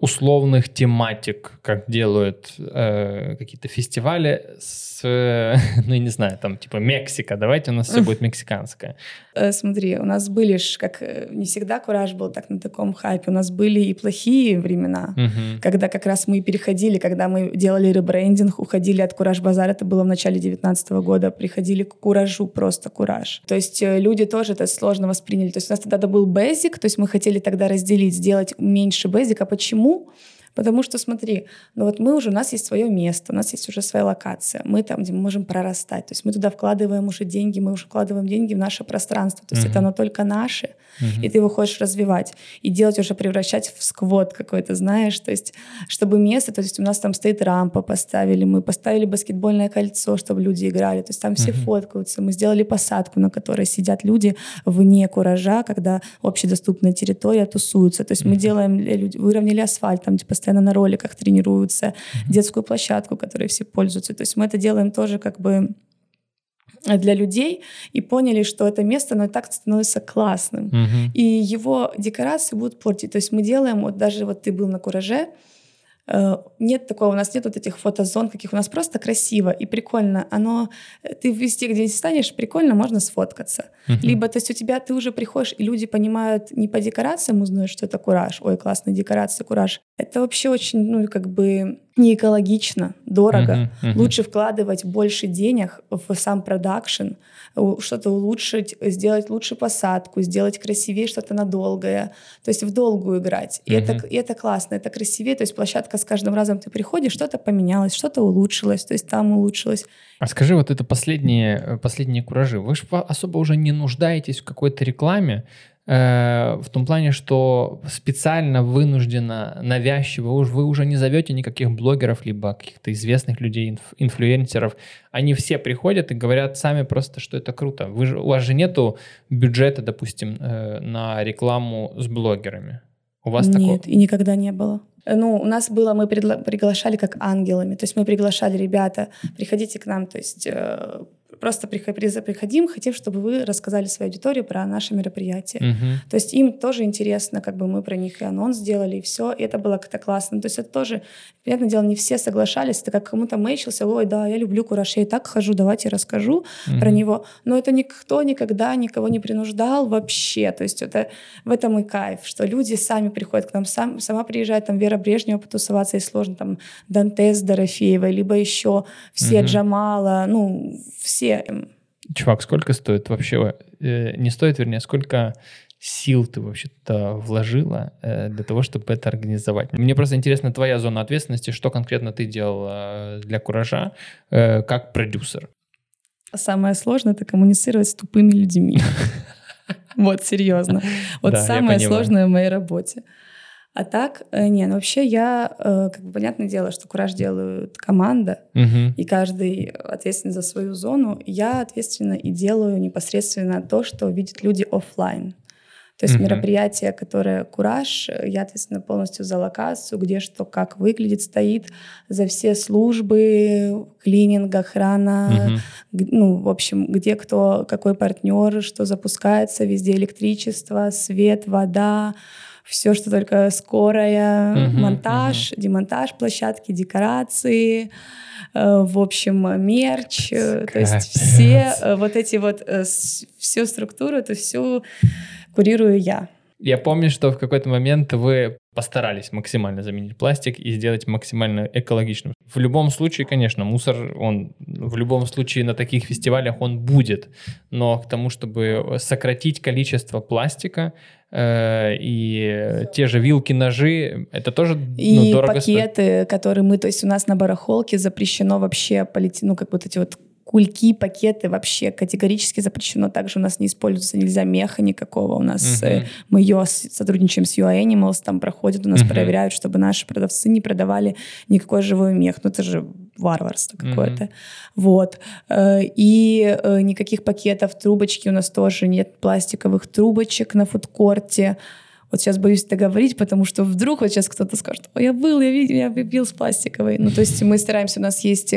условных тематик, как делают э, какие-то фестивали с, э, (laughs) ну, я не знаю, там, типа Мексика, давайте у нас все будет мексиканское. Э, смотри, у нас были ж, как э, не всегда Кураж был так на таком хайпе, у нас были и плохие времена, угу. когда как раз мы переходили, когда мы делали ребрендинг, уходили от Кураж Базар, это было в начале 19 года, приходили к Куражу, просто Кураж. То есть э, люди тоже это сложно восприняли. То есть у нас тогда был Basic, то есть мы хотели тогда разделить, сделать меньше Basic, а почему Почему? Потому что, смотри, ну вот мы уже, у нас есть свое место, у нас есть уже своя локация, мы там, где мы можем прорастать, то есть мы туда вкладываем уже деньги, мы уже вкладываем деньги в наше пространство, то есть uh-huh. это оно только наше, uh-huh. и ты его хочешь развивать, и делать уже, превращать в сквот какой-то, знаешь, то есть чтобы место, то есть у нас там стоит рампа, поставили, мы поставили баскетбольное кольцо, чтобы люди играли, то есть там все uh-huh. фоткаются, мы сделали посадку, на которой сидят люди вне куража, когда общедоступная территория тусуются, то есть uh-huh. мы делаем, выровняли асфальт, там типа постоянно на роликах тренируются, mm-hmm. детскую площадку, которой все пользуются. То есть мы это делаем тоже как бы для людей и поняли, что это место, оно и так становится классным. Uh-huh. И его декорации будут портить. То есть мы делаем, вот даже вот ты был на Кураже, нет такого, у нас нет вот этих фотозон, каких у нас просто красиво и прикольно. Оно, э, ты везде, где станешь, прикольно, можно сфоткаться. Uh-huh. Либо, то есть у тебя, ты уже приходишь, и люди понимают не по декорациям узнают, что это кураж. Ой, классная декорация, кураж. Это вообще очень, ну, как бы не экологично, дорого. Uh-huh, uh-huh. Лучше вкладывать больше денег в сам продакшн, что-то улучшить, сделать лучше посадку, сделать красивее что-то надолгое. То есть в долгую играть. И, uh-huh. это, и это классно, это красивее. То есть площадка с каждым разом ты приходишь, что-то поменялось, что-то улучшилось, то есть там улучшилось. А скажи, вот это последние, последние куражи, вы же особо уже не нуждаетесь в какой-то рекламе, Э, в том плане, что специально, вынужденно, навязчиво уж вы уже не зовете никаких блогеров, либо каких-то известных людей, инф, инфлюенсеров. Они все приходят и говорят сами просто, что это круто. Вы же, у вас же нету бюджета, допустим, э, на рекламу с блогерами. У вас Нет, такого? и никогда не было. Ну, у нас было, мы предла- приглашали как ангелами, то есть мы приглашали ребята, приходите к нам, то есть э, просто приходим, хотим, чтобы вы рассказали своей аудитории про наше мероприятие. Угу. То есть им тоже интересно, как бы мы про них и анонс сделали, и все. И это было как-то классно. То есть это тоже, понятное дело, не все соглашались. Это как кому-то мэйчился, ой, да, я люблю кураж, я и так хожу, давайте расскажу угу. про него. Но это никто никогда никого не принуждал вообще. То есть это в этом и кайф, что люди сами приходят к нам, сам, сама приезжает там Вера Брежнева потусоваться, и сложно там Дантес Дорофеева, либо еще все угу. Джамала, ну, все все. Чувак, сколько стоит вообще, э, не стоит, вернее, сколько сил ты вообще-то вложила э, для того, чтобы это организовать? Мне просто интересна твоя зона ответственности, что конкретно ты делал э, для Куража э, как продюсер? Самое сложное — это коммуницировать с тупыми людьми. (laughs) Вот, серьезно. Вот самое сложное в моей работе. А так, э, не, ну вообще я, э, как бы понятное дело, что кураж делают команда, угу. и каждый ответственен за свою зону. Я ответственна и делаю непосредственно то, что видят люди офлайн. То есть uh мероприятие, которое кураж, я ответственна полностью за локацию, где что, как выглядит, стоит, за все службы, клининг, охрана, uh ну, в общем, где кто, какой партнер, что запускается, везде электричество, свет, вода, все, что только скорая, uh-huh, монтаж, uh-huh. демонтаж площадки, декорации, э, в общем, мерч. Э, то есть все э, вот эти вот, всю структуру, это все курирую я. Я помню, что в какой-то момент вы постарались максимально заменить пластик и сделать максимально экологичным. В любом случае, конечно, мусор, он в любом случае на таких фестивалях он будет, но к тому, чтобы сократить количество пластика, э, и те же вилки, ножи, это тоже ну, и дорого пакеты, стоит. которые мы, то есть у нас на барахолке запрещено вообще полить, ну как вот эти вот кульки, пакеты вообще категорически запрещено. Также у нас не используется, нельзя меха никакого. У нас uh-huh. мы ее сотрудничаем с UI Animals, там проходят, у нас uh-huh. проверяют, чтобы наши продавцы не продавали никакой живой мех. Ну это же варварство какое-то. Вот. Э, и э, никаких пакетов, трубочки у нас тоже нет, пластиковых трубочек на фудкорте. Вот сейчас боюсь это говорить, потому что вдруг вот сейчас кто-то скажет, ой, я был, я, видел, я пил с пластиковой. Ну, то есть мы стараемся, у нас есть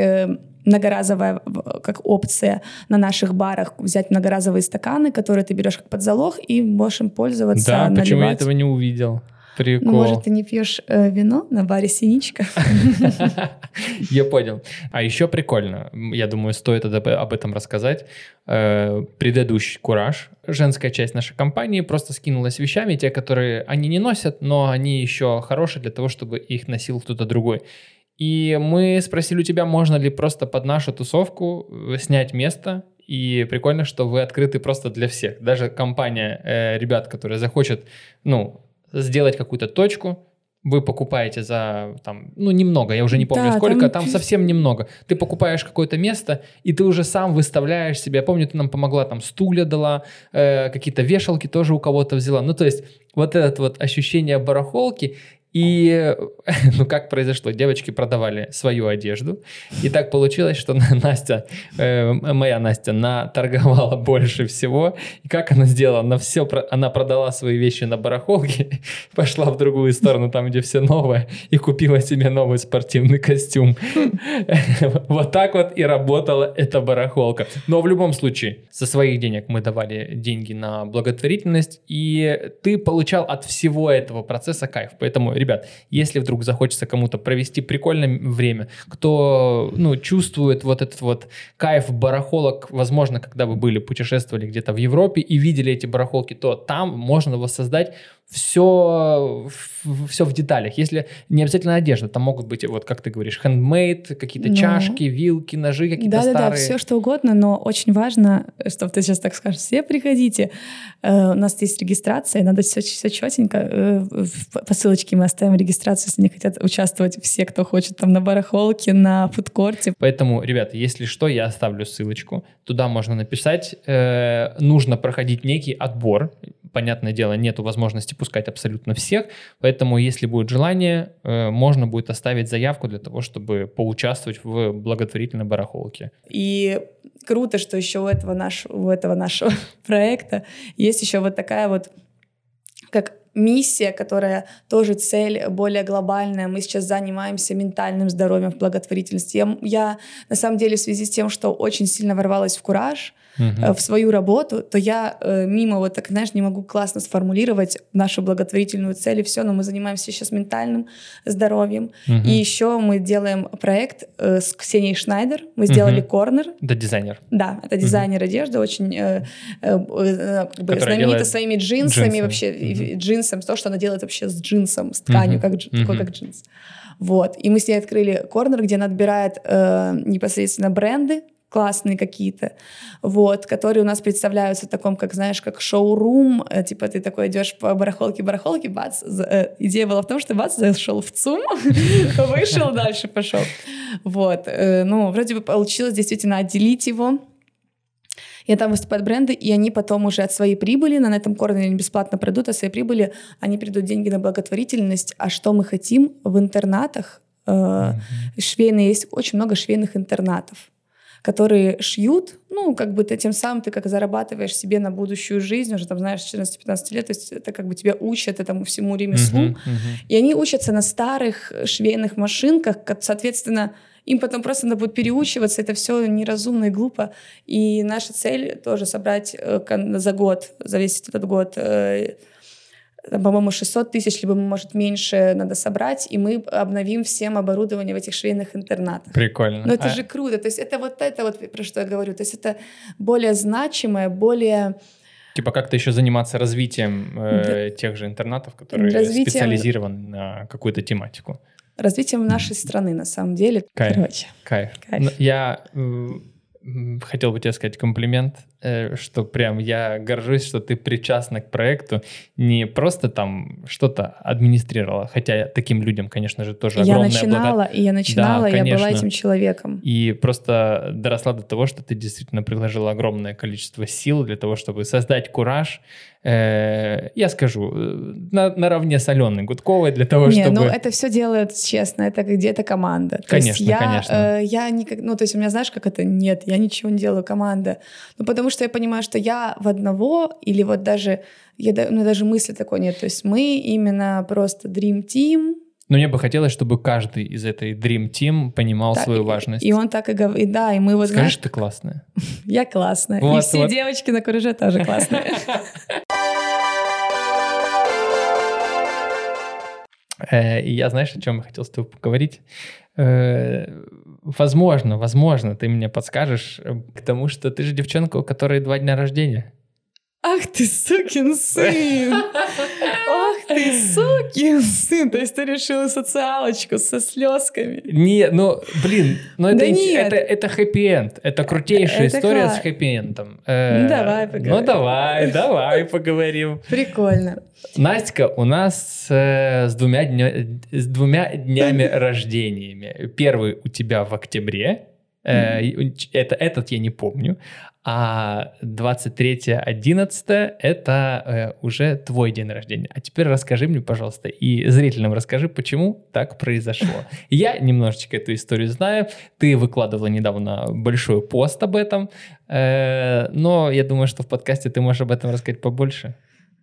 многоразовая как опция на наших барах взять многоразовые стаканы, которые ты берешь как под залог и можешь им пользоваться. Да, наливать. почему я этого не увидел? Прикол. Ну, может, ты не пьешь э, вино на баре «Синичка»? (laughs) Я понял. А еще прикольно, я думаю, стоит об этом рассказать. Э, предыдущий «Кураж», женская часть нашей компании, просто скинулась вещами, те, которые они не носят, но они еще хорошие для того, чтобы их носил кто-то другой. И мы спросили у тебя, можно ли просто под нашу тусовку э, снять место. И прикольно, что вы открыты просто для всех. Даже компания э, ребят, которые захочет, ну, сделать какую-то точку, вы покупаете за там, ну немного, я уже не помню да, сколько, там... там совсем немного. Ты покупаешь какое-то место, и ты уже сам выставляешь себе. Я помню, ты нам помогла, там стулья дала, э, какие-то вешалки тоже у кого-то взяла. Ну то есть вот это вот ощущение барахолки, и, (laughs) ну, как произошло? Девочки продавали свою одежду. И так получилось, что (laughs) Настя, э, моя Настя, наторговала больше всего. И как она сделала? Она все, она продала свои вещи на барахолке, (laughs) пошла в другую сторону, там, где все новое, и купила себе новый спортивный костюм. Вот так вот и работала эта барахолка. Но в любом случае, со своих денег мы давали деньги на благотворительность, и ты получал от всего этого процесса кайф. Поэтому ребят, если вдруг захочется кому-то провести прикольное время, кто, ну, чувствует вот этот вот кайф барахолок, возможно, когда вы были, путешествовали где-то в Европе и видели эти барахолки, то там можно воссоздать все, все в деталях. Если не обязательно одежда, там могут быть, вот как ты говоришь, handmade, какие-то ну, чашки, вилки, ножи какие-то да, старые. Да-да-да, все что угодно, но очень важно, чтобы ты сейчас так скажешь, все приходите. Э, у нас есть регистрация, надо все, все четенько. Э, по ссылочке мы оставим регистрацию, если не хотят участвовать все, кто хочет там на барахолке, на фудкорте. Поэтому, ребята, если что, я оставлю ссылочку. Туда можно написать. Э, нужно проходить некий отбор понятное дело, нет возможности пускать абсолютно всех, поэтому, если будет желание, э, можно будет оставить заявку для того, чтобы поучаствовать в благотворительной барахолке. И круто, что еще у этого, наш, у этого нашего (laughs) проекта есть еще вот такая вот как миссия, которая тоже цель более глобальная. Мы сейчас занимаемся ментальным здоровьем в благотворительности. Я, я на самом деле в связи с тем, что очень сильно ворвалась в кураж, uh-huh. в свою работу, то я э, мимо вот так, знаешь, не могу классно сформулировать нашу благотворительную цель и все, но мы занимаемся сейчас ментальным здоровьем. Uh-huh. И еще мы делаем проект э, с Ксенией Шнайдер. Мы сделали uh-huh. корнер. Это дизайнер. Да, это дизайнер uh-huh. одежды, очень э, э, э, знаменита своими джинсами, джинсы. вообще uh-huh. джинсом, то, что она делает вообще с джинсом, с тканью, uh-huh. как, uh-huh. такой как джинс. Вот. И мы с ней открыли корнер, где она отбирает э, непосредственно бренды, классные какие-то, вот, которые у нас представляются в таком, как, знаешь, как шоу-рум, э, типа ты такой идешь по барахолке-барахолке, бац, э, идея была в том, что бац, зашел в ЦУМ, (laughs) вышел, дальше пошел. Вот, э, ну, вроде бы получилось действительно отделить его, и там выступают бренды, и они потом уже от своей прибыли, на этом корне они бесплатно пройдут, от своей прибыли они придут деньги на благотворительность. А что мы хотим в интернатах? Mm-hmm. Швейные, есть очень много швейных интернатов которые шьют, ну, как бы ты тем самым ты как зарабатываешь себе на будущую жизнь, уже там, знаешь, 14-15 лет, то есть это как бы тебя учат этому всему ремеслу, uh-huh, uh-huh. и они учатся на старых швейных машинках, соответственно, им потом просто надо будет переучиваться, это все неразумно и глупо. И наша цель тоже собрать э, за год, за весь этот год э, по-моему, 600 тысяч, либо, может, меньше надо собрать, и мы обновим всем оборудование в этих швейных интернатах. Прикольно. Но это а... же круто. То есть это вот это вот, про что я говорю. То есть это более значимое, более... Типа как-то еще заниматься развитием э, да. тех же интернатов, которые развитием... специализированы на какую-то тематику. Развитием нашей страны, на самом деле. Кайф. Короче. Кайф. Кайф. Ну, я хотел бы тебе сказать комплимент, э, что прям я горжусь, что ты причастна к проекту, не просто там что-то администрировала, хотя таким людям, конечно же, тоже огромное Я начинала, благо... и я начинала, да, я была этим человеком. И просто доросла до того, что ты действительно приложила огромное количество сил для того, чтобы создать кураж, Э, я скажу, э, на, наравне с Аленой Гудковой для того, не, чтобы... ну это все делают честно, это где-то команда. То конечно, я, конечно. Э, я никак, ну то есть у меня, знаешь, как это? Нет, я ничего не делаю, команда. Ну потому что я понимаю, что я в одного, или вот даже, я, ну даже мысли такой нет, то есть мы именно просто Dream Team, но мне бы хотелось, чтобы каждый из этой Dream Team понимал так, свою важность. И он так и говорит, да, и мы вот... Скажешь, знаешь, ты классная. (laughs) Я классная. Вот, и все вот. девочки на кураже тоже классные. (laughs) и я, знаешь, о чем я хотел с тобой поговорить? Э, возможно, возможно, ты мне подскажешь к тому, что ты же девчонка, у которой два дня рождения. Ах ты сукин сын! (laughs) Ты сукин (laughs) сын! То есть ты решила социалочку со слезками? Не, ну, блин, ну это, да нет. это, это хэппи-энд. Это крутейшая это история класс. с хэппи-эндом. Э, ну, давай поговорим. Ну, давай, давай поговорим. Прикольно. Настя у нас э, с, двумя дня, с двумя днями (laughs) рождениями. Первый у тебя в октябре, Mm-hmm. Это, этот я не помню. А 23.11 это э, уже твой день рождения. А теперь расскажи мне, пожалуйста, и зрителям расскажи, почему так произошло. (laughs) Я немножечко эту историю знаю. Ты выкладывала недавно большой пост об этом, э, но я думаю, что в подкасте ты можешь об этом рассказать побольше.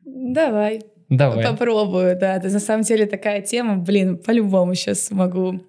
Давай. Давай. Попробую, да. Это на самом деле такая тема, блин, по-любому сейчас могу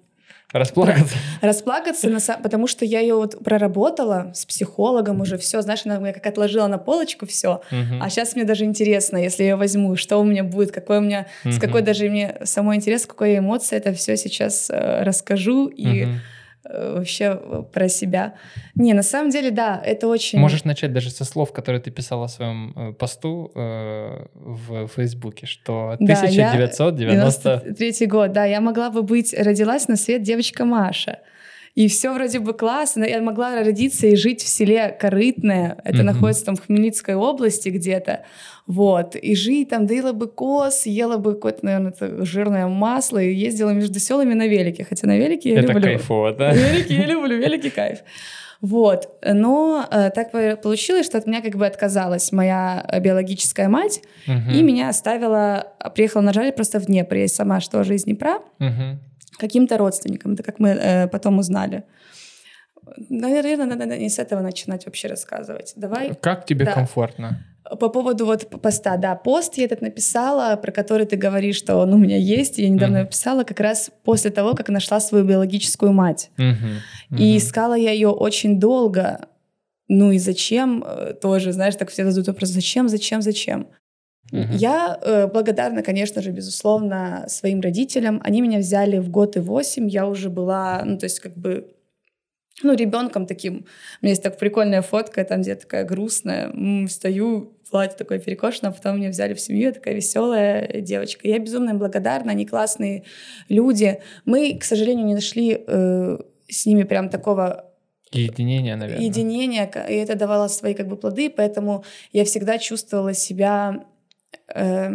Расплакаться? (laughs) Расплакаться, потому что я ее вот проработала с психологом уже все, знаешь, она меня как отложила на полочку все, а сейчас мне даже интересно, если я возьму, что у меня будет, какой у меня, с какой даже мне самой интерес, какой эмоции это все сейчас э, расскажу. И Э, вообще э, про себя. Не, на самом деле, да, это очень... Можешь начать даже со слов, которые ты писала в своем э, посту э, в Фейсбуке, что да, 1993 год, да, я могла бы быть, родилась на свет девочка Маша. И все вроде бы классно. Я могла родиться и жить в селе Корытное. Это mm-hmm. находится там в Хмельницкой области где-то. Вот. И жить там, доила бы коз, ела бы какое-то, наверное, жирное масло и ездила между селами на велике. Хотя на велике я это люблю. Это кайфово, да? Велики я люблю, великий кайф. Вот. Но э, так получилось, что от меня как бы отказалась моя биологическая мать, угу. и меня оставила, приехала на жаль просто в Днепр. Я сама что из Днепра. Угу. Каким-то родственникам, это как мы э, потом узнали. Наверное, надо не с этого начинать вообще рассказывать. Давай. Как тебе да. комфортно? По поводу вот поста, да, пост я этот написала, про который ты говоришь, что он у меня есть. Я недавно mm-hmm. написала как раз после того, как нашла свою биологическую мать. Mm-hmm. Mm-hmm. И искала я ее очень долго. Ну и зачем? Э, тоже, знаешь, так все задают вопрос, зачем, зачем, зачем? Mm-hmm. Я э, благодарна, конечно же, безусловно, своим родителям. Они меня взяли в год и восемь. Я уже была, ну то есть как бы ну, ребенком таким. У меня есть так прикольная фотка, там где я такая грустная, м-м, стою, платье такое перекошено, а потом меня взяли в семью, я такая веселая девочка. Я безумно им благодарна, они классные люди. Мы, к сожалению, не нашли э, с ними прям такого Единение, наверное. Единение, и это давало свои как бы плоды, поэтому я всегда чувствовала себя... Э,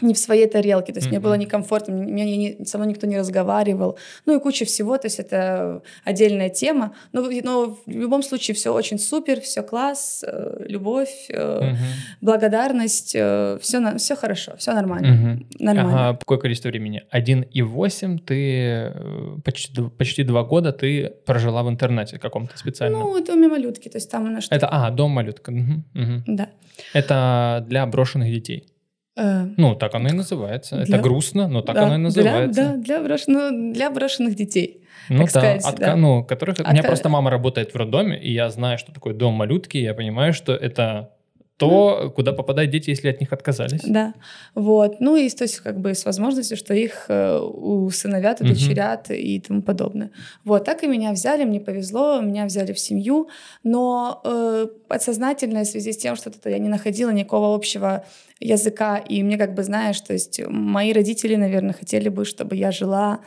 не в своей тарелке, то есть mm-hmm. мне было некомфортно, мне, не, со мной никто не разговаривал, ну и куча всего, то есть это отдельная тема, но, но в любом случае все очень супер, все класс, э, любовь, mm-hmm. благодарность, э, все, все хорошо, все нормально. Mm-hmm. нормально. Ага, какое количество времени? Один и восемь ты почти, почти два года ты прожила в интернете каком-то специальном? Ну, доме малютки, то есть там на что Это, а, дом малютка. Угу, угу. Да. Это для брошенных детей? Э, ну, так оно и называется. Для... Это грустно, но так да, оно и называется. Для, да, для, брош... ну, для брошенных детей. Ну так да, сказать, от, да. Ну, которых... От... У меня просто мама работает в роддоме, и я знаю, что такое дом малютки, и я понимаю, что это то, да. куда попадают дети, если от них отказались. Да, вот. Ну и то есть как бы с возможностью, что их э, усыновят, удочерят угу. и тому подобное. Вот, так и меня взяли, мне повезло, меня взяли в семью, но э, подсознательно в связи с тем, что -то я не находила никакого общего языка, и мне как бы, знаешь, то есть мои родители, наверное, хотели бы, чтобы я жила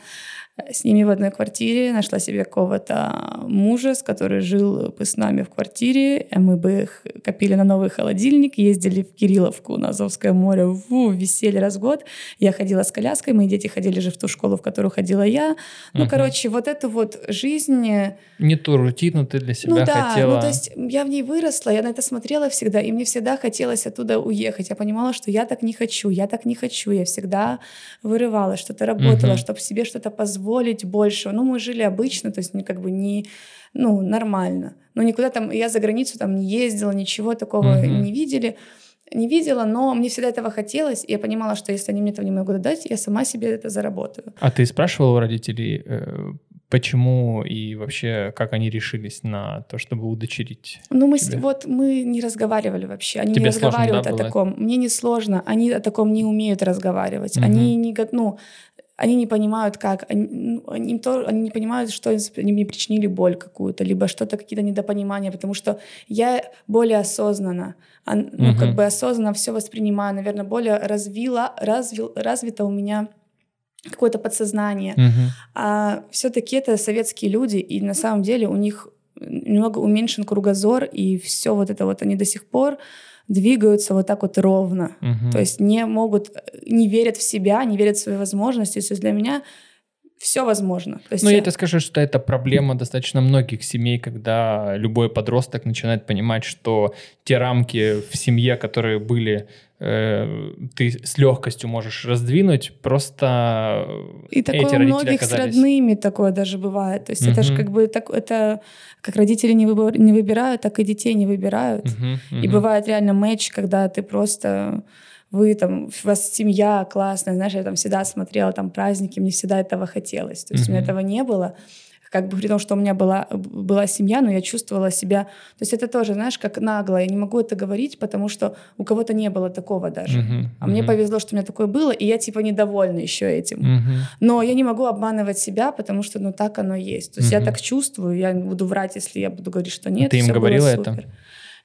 с ними в одной квартире, нашла себе какого-то мужа, с который жил бы с нами в квартире. Мы бы их копили на новый холодильник, ездили в Кирилловку на Азовское море, в веселье раз в год. Я ходила с коляской, мои дети ходили же в ту школу, в которую ходила я. Ну, угу. короче, вот эту вот жизнь... Э, Не ту рутину ты для себя ну, да, хотела. Ну, то есть я в ней выросла, я на это смотрела всегда, и мне всегда хотелось оттуда уехать. Я понимала, что я так не хочу, я так не хочу. Я всегда вырывала, что-то работала, угу. чтобы себе что-то позволить позволить больше. Ну, мы жили обычно, то есть как бы не, ну, нормально. Но никуда там, я за границу там не ездила, ничего такого mm-hmm. не видели не видела, но мне всегда этого хотелось, и я понимала, что если они мне этого не могут дать, я сама себе это заработаю. А ты спрашивала у родителей, э, почему и вообще как они решились на то, чтобы удочерить? Ну мы тебя? вот мы не разговаривали вообще, они Тебе не разговаривают сложно, да, о таком. Мне не сложно, они о таком не умеют разговаривать, угу. они не ну они не понимают, как, они, ну, они, то, они не понимают, что они мне причинили боль какую-то, либо что-то, какие-то недопонимания, потому что я более осознанно, ну, угу. как бы осознанно все воспринимаю, наверное, более развила, развил, развито у меня какое-то подсознание. Угу. А все-таки это советские люди, и на самом деле у них немного уменьшен кругозор, и все вот это вот они до сих пор двигаются вот так вот ровно. Угу. То есть не могут, не верят в себя, не верят в свои возможности. То есть для меня все возможно. То есть ну, я тебе скажу, что это проблема достаточно многих семей, когда любой подросток начинает понимать, что те рамки в семье, которые были ты с легкостью можешь раздвинуть, просто И такое эти у многих оказались... с родными такое даже бывает. То есть угу. это же как бы так, это как родители не, выбор, не выбирают, так и детей не выбирают. Угу, угу. И бывает реально матч, когда ты просто вы там, у вас семья классная, знаешь, я там всегда смотрела там праздники, мне всегда этого хотелось. То есть mm-hmm. у меня этого не было как бы при том, что у меня была, была семья, но я чувствовала себя... То есть это тоже, знаешь, как нагло. Я не могу это говорить, потому что у кого-то не было такого даже. Uh-huh, а uh-huh. мне повезло, что у меня такое было, и я типа недовольна еще этим. Uh-huh. Но я не могу обманывать себя, потому что ну так оно есть. То есть uh-huh. я так чувствую, я буду врать, если я буду говорить, что нет. Ты им говорила это?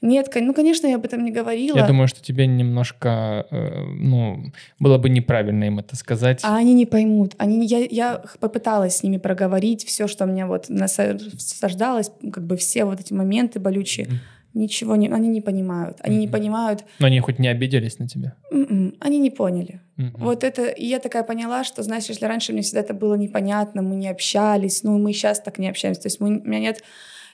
Нет, ну, конечно, я об этом не говорила. Я думаю, что тебе немножко, э, ну, было бы неправильно им это сказать. А они не поймут. Они, я, я попыталась с ними проговорить все, что мне вот насаждалось, как бы все вот эти моменты болючие. Mm. Ничего не, они не понимают. Они mm-hmm. не понимают. Но они хоть не обиделись на тебя? Mm-mm, м-м, они не поняли. Mm-hmm. Вот это, и я такая поняла, что, знаешь, если раньше мне всегда это было непонятно, мы не общались, ну, мы сейчас так не общаемся. То есть мы, у меня нет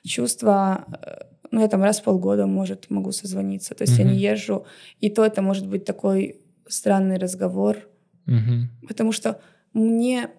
чувства э, ну, я там раз в полгода, может, могу созвониться. То есть mm-hmm. я не езжу. И то это может быть такой странный разговор. Mm-hmm. Потому что мне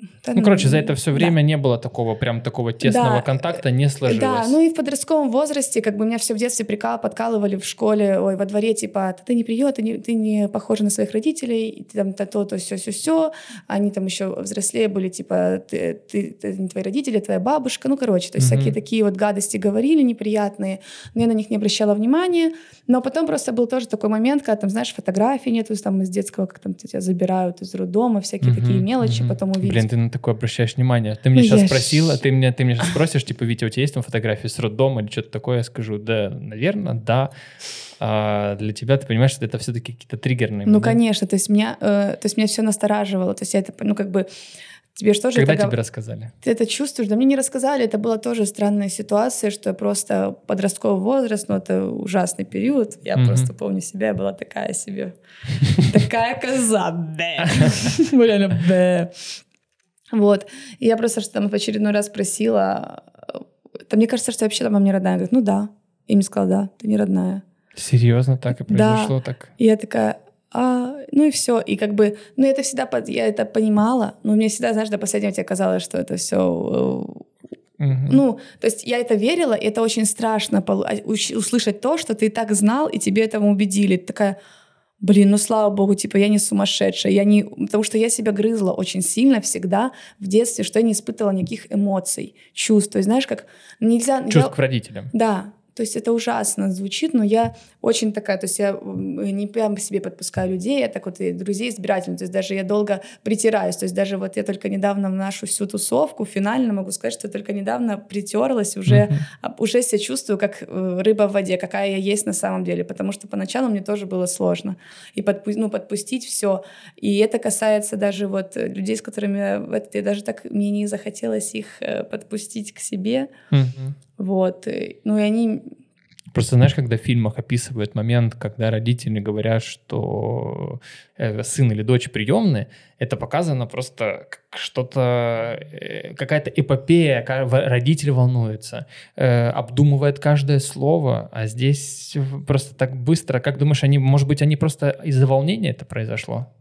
да, ну, ну, короче, за это все время да. не было такого прям такого тесного да. контакта, не сложилось. Да, ну и в подростковом возрасте, как бы меня все в детстве прикал, подкалывали в школе, ой, во дворе, типа, ты не приет, ты не, ты не похожа на своих родителей, ты там то, то, все, все, все. Они там еще взрослее были, типа, ты, ты, ты не твои родители, твоя бабушка. Ну, короче, то есть mm-hmm. всякие такие вот гадости говорили неприятные, но я на них не обращала внимания. Но потом просто был тоже такой момент, когда там, знаешь, фотографий нету, там из детского, как там тебя забирают из роддома, всякие mm-hmm. такие мелочи, mm-hmm. потом увидеть. Блин, ты на такое обращаешь внимание. Ты мне ну, сейчас я спросила, ты мне, ты мне сейчас спросишь, типа, Витя, у тебя есть там фотографии с роддома или что-то такое? Я скажу, да, наверное, да. А для тебя ты понимаешь, что это все-таки какие-то триггерные Ну, моменты. конечно, то есть меня, э, то есть меня все настораживало, то есть я это, ну, как бы Тебе что же Когда это... тебе рассказали? Ты это чувствуешь? Да мне не рассказали. Это была тоже странная ситуация, что я просто подростковый возраст, но это ужасный период. Я mm-hmm. просто помню себя, я была такая себе. Такая коза. (laughs) Реально. Вот. И я просто там в очередной раз спросила. Там, мне кажется, что вообще там мама не родная. Говорит, ну да. И мне сказала, да, ты не родная. Серьезно, так и произошло да. так? И я такая, а, ну и все. И как бы, ну это всегда, я это понимала, но мне всегда, знаешь, до последнего тебе казалось, что это все Угу. Ну, то есть я это верила, и это очень страшно а, услышать то, что ты и так знал, и тебе этому убедили. Ты такая, блин, ну слава богу, типа я не сумасшедшая, я не, потому что я себя грызла очень сильно всегда в детстве, что я не испытывала никаких эмоций, чувств. То есть знаешь, как нельзя... Чувств я... к родителям. Да, то есть это ужасно звучит, но я очень такая, то есть я не прям себе подпускаю людей, я так вот и друзей избирательно, то есть даже я долго притираюсь, то есть даже вот я только недавно в нашу всю тусовку финально могу сказать, что только недавно притерлась, уже, уже себя чувствую как э, рыба в воде, какая я есть на самом деле, потому что поначалу мне тоже было сложно и подпу- ну, подпустить все, и это касается даже вот людей, с которыми я, я даже так мне не захотелось их э, подпустить к себе, uh-huh. Вот. Ну и они... Просто знаешь, когда в фильмах описывают момент, когда родители говорят, что э, сын или дочь приемные, это показано просто как что-то, э, какая-то эпопея, родитель волнуется, э, обдумывает каждое слово, а здесь просто так быстро. Как думаешь, они, может быть, они просто из-за волнения это произошло?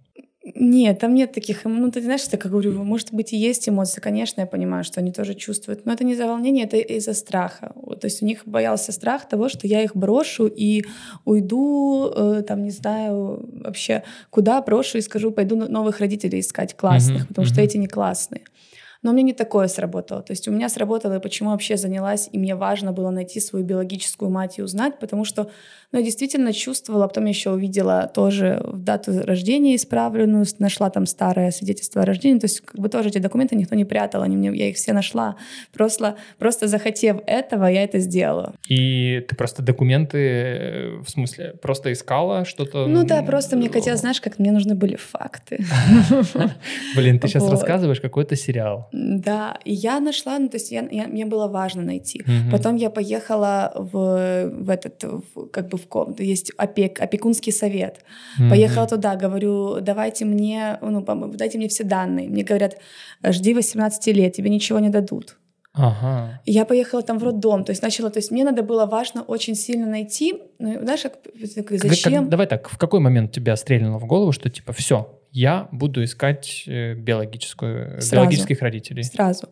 Нет, там нет таких, ну, ты знаешь, я как говорю, может быть, и есть эмоции, конечно, я понимаю, что они тоже чувствуют, но это не за волнение, это из-за страха. То есть у них боялся страх того, что я их брошу и уйду, э, там, не знаю, вообще куда брошу и скажу, пойду новых родителей искать классных, mm-hmm, потому mm-hmm. что эти не классные. Но у меня не такое сработало. То есть у меня сработало, почему вообще занялась, и мне важно было найти свою биологическую мать и узнать, потому что ну, я действительно чувствовала, потом еще увидела тоже в дату рождения исправленную, нашла там старое свидетельство о рождении, то есть как бы тоже эти документы никто не прятал, они мне, я их все нашла. Просто, просто захотев этого, я это сделала. И ты просто документы, э, в смысле, просто искала что-то? Ну да, просто мне хотелось, знаешь, как мне нужны были факты. (laughs) Блин, ты сейчас рассказываешь какой-то сериал. Да, и я нашла, ну то есть мне было важно найти. Потом я поехала в, этот, как бы в комнату, есть опек, опекунский совет. Угу. Поехала туда, говорю, давайте мне, ну, дайте мне все данные. Мне говорят, жди 18 лет, тебе ничего не дадут. Ага. Я поехала там в роддом, то есть начала, то есть мне надо было важно очень сильно найти, ну, знаешь, как, зачем? Как, давай так, в какой момент тебя стрельнуло в голову, что типа все, я буду искать э, биологическую, Сразу. биологических родителей. Сразу.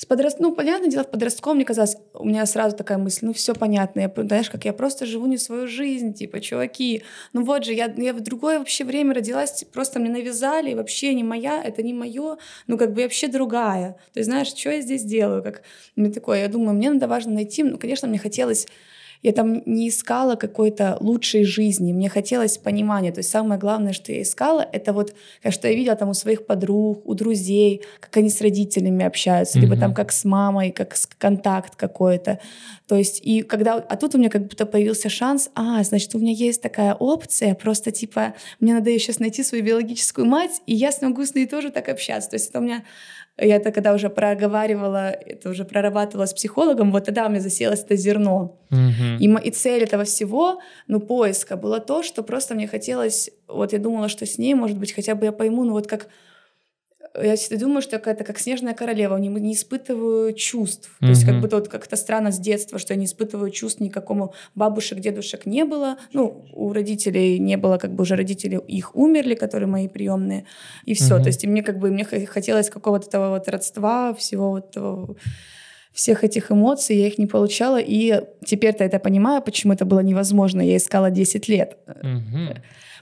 С подраст... Ну, понятное дело, в подростковом мне казалось, у меня сразу такая мысль, ну, все понятно, я, знаешь, как я просто живу не свою жизнь, типа, чуваки, ну вот же, я, я в другое вообще время родилась, просто мне навязали, вообще не моя, это не мое, ну, как бы я вообще другая. То есть, знаешь, что я здесь делаю? Как мне такое, я думаю, мне надо важно найти, ну, конечно, мне хотелось я там не искала какой-то лучшей жизни, мне хотелось понимания. То есть самое главное, что я искала, это вот, как что я видела там у своих подруг, у друзей, как они с родителями общаются, mm-hmm. либо там как с мамой, как с контакт какой-то. То есть, и когда, а тут у меня как будто появился шанс, а, значит, у меня есть такая опция, просто типа, мне надо сейчас найти свою биологическую мать, и я смогу с ней тоже так общаться. То есть это у меня я это когда уже проговаривала, это уже прорабатывала с психологом, вот тогда у меня заселось это зерно. Mm-hmm. И, и цель этого всего, ну, поиска, было то, что просто мне хотелось, вот я думала, что с ней, может быть, хотя бы я пойму, ну, вот как я всегда думаю, что это как снежная королева, не, не испытываю чувств. Mm-hmm. То есть как будто вот как-то странно с детства, что я не испытываю чувств никакому бабушек, дедушек не было. Ну, у родителей не было, как бы уже родители их умерли, которые мои приемные, и все. Mm-hmm. То есть и мне как бы мне хотелось какого-то того вот родства, всего вот того всех этих эмоций, я их не получала, и теперь-то это понимаю, почему это было невозможно. Я искала 10 лет. Mm-hmm.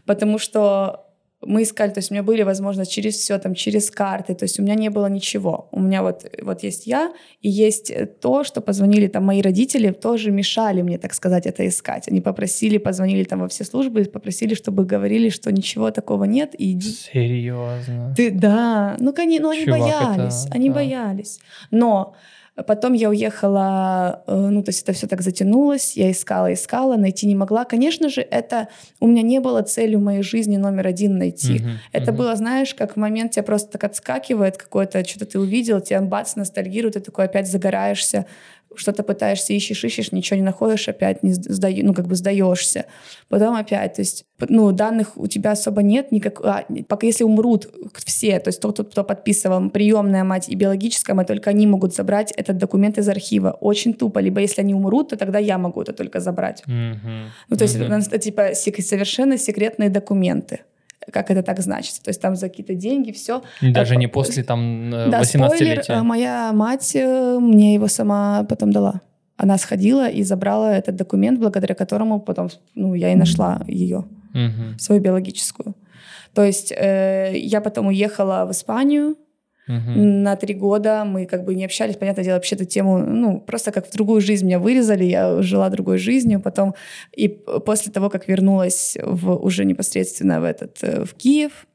Потому что мы искали, то есть у меня были возможности через все, там, через карты, то есть у меня не было ничего. У меня вот, вот есть я, и есть то, что позвонили там мои родители, тоже мешали мне, так сказать, это искать. Они попросили, позвонили там во все службы, попросили, чтобы говорили, что ничего такого нет. И... Серьезно? Ты, да, ну, конечно, ну, они Чувак, боялись, это... они да. боялись. Но Потом я уехала, э, ну, то есть это все так затянулось, я искала, искала, найти не могла. Конечно же, это у меня не было целью моей жизни номер один найти. Uh-huh, это uh-huh. было, знаешь, как в момент тебя просто так отскакивает какое-то, что-то ты увидел, тебя бац, ностальгирует, ты такой опять загораешься что-то пытаешься, ищешь, ищешь, ничего не находишь, опять не сда... ну, как бы сдаешься. Потом опять, то есть, ну, данных у тебя особо нет, никак... а, пока если умрут все, то есть тот, кто подписывал, приемная мать и биологическая мать, только они могут забрать этот документ из архива. Очень тупо. Либо если они умрут, то тогда я могу это только забрать. Mm-hmm. Ну, то есть, mm-hmm. это, типа, совершенно секретные документы как это так значится. То есть там за какие-то деньги, все. Даже не после там 18-летия. Да, спойлер, э, моя мать э, мне его сама потом дала. Она сходила и забрала этот документ, благодаря которому потом ну, я и нашла ее, угу. свою биологическую. То есть э, я потом уехала в Испанию, Угу. На три года мы как бы не общались, понятное дело, вообще эту тему, ну, просто как в другую жизнь меня вырезали, я жила другой жизнью, потом и после того, как вернулась в, уже непосредственно в этот, э, в Киев,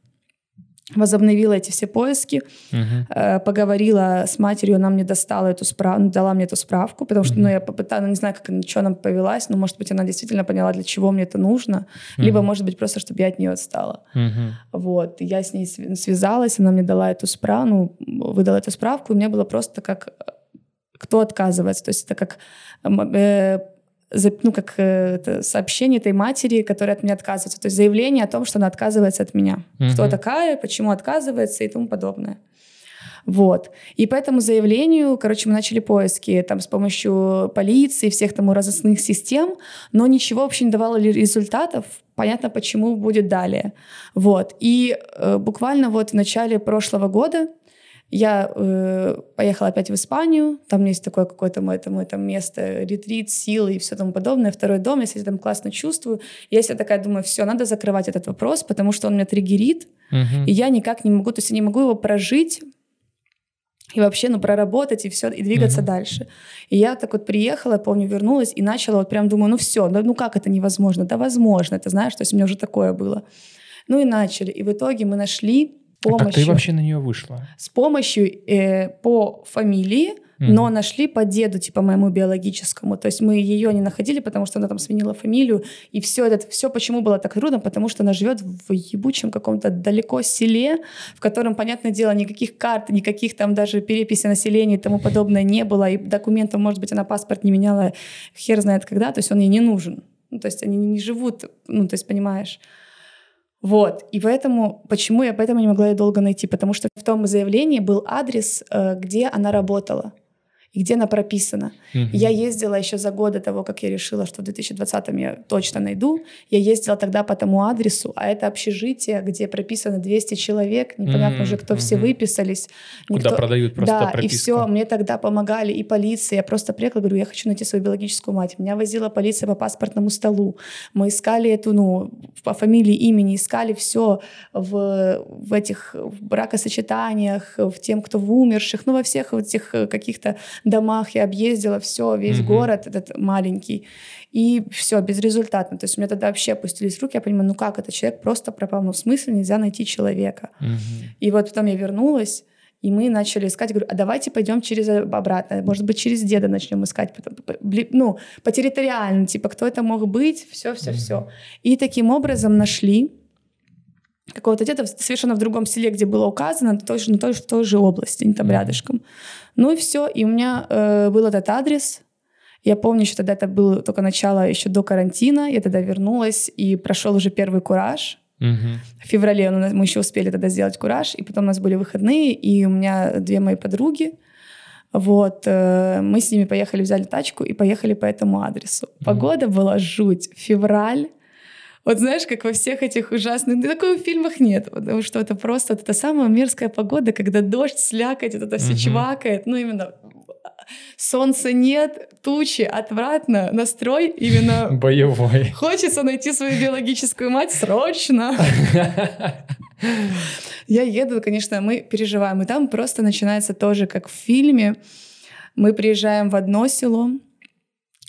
возобновила эти все поиски, uh-huh. поговорила с матерью, она мне достала эту справку, дала мне эту справку, потому что, uh-huh. ну, я попыталась, ну, не знаю, как ничего она повелась, но, может быть, она действительно поняла, для чего мне это нужно, uh-huh. либо, может быть, просто, чтобы я от нее отстала. Uh-huh. Вот, я с ней связалась, она мне дала эту справку, ну, выдала эту справку, и мне было просто как кто отказывается, то есть это как э, ну, как э, это сообщение этой матери, которая от меня отказывается. То есть заявление о том, что она отказывается от меня. Угу. Кто такая, почему отказывается и тому подобное. Вот. И по этому заявлению, короче, мы начали поиски там с помощью полиции, всех там разыскных систем, но ничего вообще не давало результатов. Понятно, почему будет далее. Вот. И э, буквально вот в начале прошлого года я э, поехала опять в Испанию, там есть такое какое-то мое, там, мое там место, ретрит, силы и все тому подобное, второй дом, я себя там классно чувствую. Я себя такая думаю, все, надо закрывать этот вопрос, потому что он меня триггерит, uh-huh. и я никак не могу, то есть я не могу его прожить, и вообще, ну, проработать и все, и двигаться uh-huh. дальше. И я так вот приехала, помню, вернулась и начала вот прям думаю, ну все, ну, ну как это невозможно? Да возможно, ты знаешь, то есть у меня уже такое было. Ну и начали. И в итоге мы нашли помощью... А как ты вообще на нее вышла? С помощью э, по фамилии, mm-hmm. но нашли по деду, типа моему биологическому. То есть мы ее не находили, потому что она там сменила фамилию. И все это, все почему было так трудно? Потому что она живет в ебучем каком-то далеко селе, в котором, понятное дело, никаких карт, никаких там даже переписи населения и тому подобное не было. И документов, может быть, она паспорт не меняла хер знает когда, то есть он ей не нужен. Ну, то есть они не живут, ну, то есть, понимаешь... Вот. И поэтому, почему я поэтому не могла ее долго найти? Потому что в том заявлении был адрес, э, где она работала. И где она прописана. Угу. Я ездила еще за год до того, как я решила, что в 2020 я точно найду. Я ездила тогда по тому адресу, а это общежитие, где прописано 200 человек, непонятно угу. уже, кто угу. все выписались. Никто... Куда продают просто Да, прописку. и все, мне тогда помогали и полиция. Я просто приехала, говорю, я хочу найти свою биологическую мать. Меня возила полиция по паспортному столу. Мы искали эту, ну, по фамилии, имени, искали все в, в этих в бракосочетаниях, в тем, кто в умерших, ну, во всех этих каких-то домах я объездила все, весь угу. город этот маленький. И все, безрезультатно. То есть у меня тогда вообще опустились руки, я понимаю, ну как, этот человек просто пропал, ну в смысле нельзя найти человека. Угу. И вот потом я вернулась, и мы начали искать, говорю, а давайте пойдем через обратно, может быть, через деда начнем искать, ну, по территориально, типа, кто это мог быть, все, все, все. И таким образом нашли какого-то деда совершенно в другом селе, где было указано, тоже, на той, в той же области, не там рядышком. Ну и все, и у меня э, был этот адрес. Я помню, что тогда это было только начало еще до карантина. Я тогда вернулась, и прошел уже первый кураж. Угу. В феврале мы еще успели тогда сделать кураж, и потом у нас были выходные, и у меня две мои подруги, вот, э, мы с ними поехали, взяли тачку и поехали по этому адресу. Погода была жуть, февраль, вот знаешь, как во всех этих ужасных... Ну, такого в фильмах нет, потому что это просто вот эта самая мерзкая погода, когда дождь, слякоть, это все угу. чвакает. Ну, именно солнца нет, тучи, отвратно, настрой именно... (laughs) Боевой. Хочется найти свою биологическую мать срочно. (laughs) Я еду, конечно, мы переживаем. И там просто начинается тоже, как в фильме. Мы приезжаем в одно село,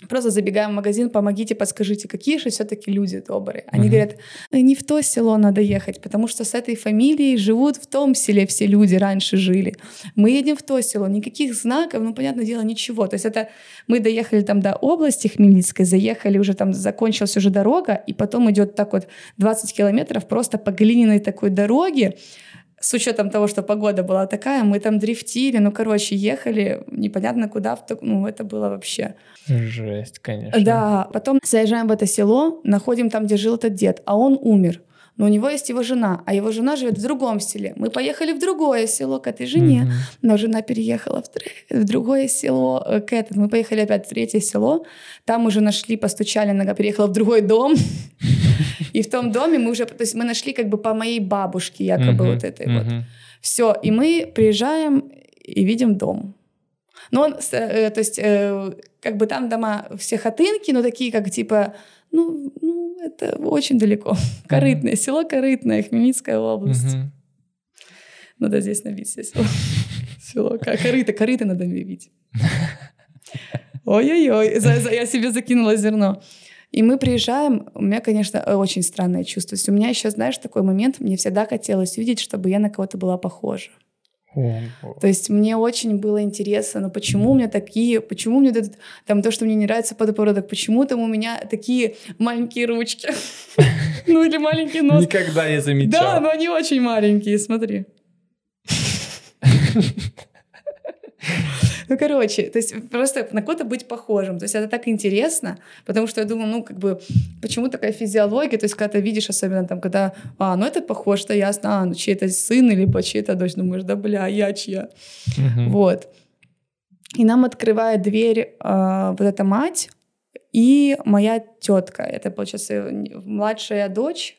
Просто забегаем в магазин, помогите, подскажите, какие же все-таки люди добрые. Они uh-huh. говорят, «Э, не в то село надо ехать, потому что с этой фамилией живут в том селе все люди раньше жили. Мы едем в то село, никаких знаков, ну, понятное дело, ничего. То есть это мы доехали там до области Хмельницкой, заехали уже там, закончилась уже дорога, и потом идет так вот 20 километров просто по глиняной такой дороге, с учетом того, что погода была такая, мы там дрифтили, ну, короче, ехали непонятно куда, ну, это было вообще... Жесть, конечно. Да, потом заезжаем в это село, находим там, где жил этот дед, а он умер но у него есть его жена, а его жена живет в другом селе. Мы поехали в другое село к этой жене, mm-hmm. но жена переехала в, в другое село э, к этому. Мы поехали опять в третье село, там уже нашли, постучали, она переехала в другой дом, (laughs) и в том доме мы уже, то есть мы нашли как бы по моей бабушке якобы вот этой вот. Все, и мы приезжаем и видим дом. Но он, э, то есть, э, как бы там дома все хатынки, но такие, как типа, ну, ну это очень далеко. Корытное, село Корытное, Хмельницкая область. Надо здесь набить все село. Село, корыто, корыто надо набить. (laughs) Ой-ой-ой, я себе закинула зерно. И мы приезжаем, у меня, конечно, очень странное чувство. То есть у меня еще, знаешь, такой момент, мне всегда хотелось видеть, чтобы я на кого-то была похожа. То есть мне очень было интересно, ну почему у меня такие, почему мне этот, там то, что мне не нравится подбородок, почему там у меня такие маленькие ручки, (laughs) ну или маленький нос. Никогда не замечал. Да, но они очень маленькие, смотри. (laughs) (laughs) Ну, короче, то есть просто на кого-то быть похожим. То есть это так интересно, потому что я думаю, ну, как бы, почему такая физиология? То есть когда ты видишь, особенно там, когда, а, ну, это похож, что ясно, а, ну, чей-то сын, либо чей-то дочь, думаешь, да, бля, я чья. Угу. Вот. И нам открывает дверь э, вот эта мать и моя тетка. Это, получается, младшая дочь.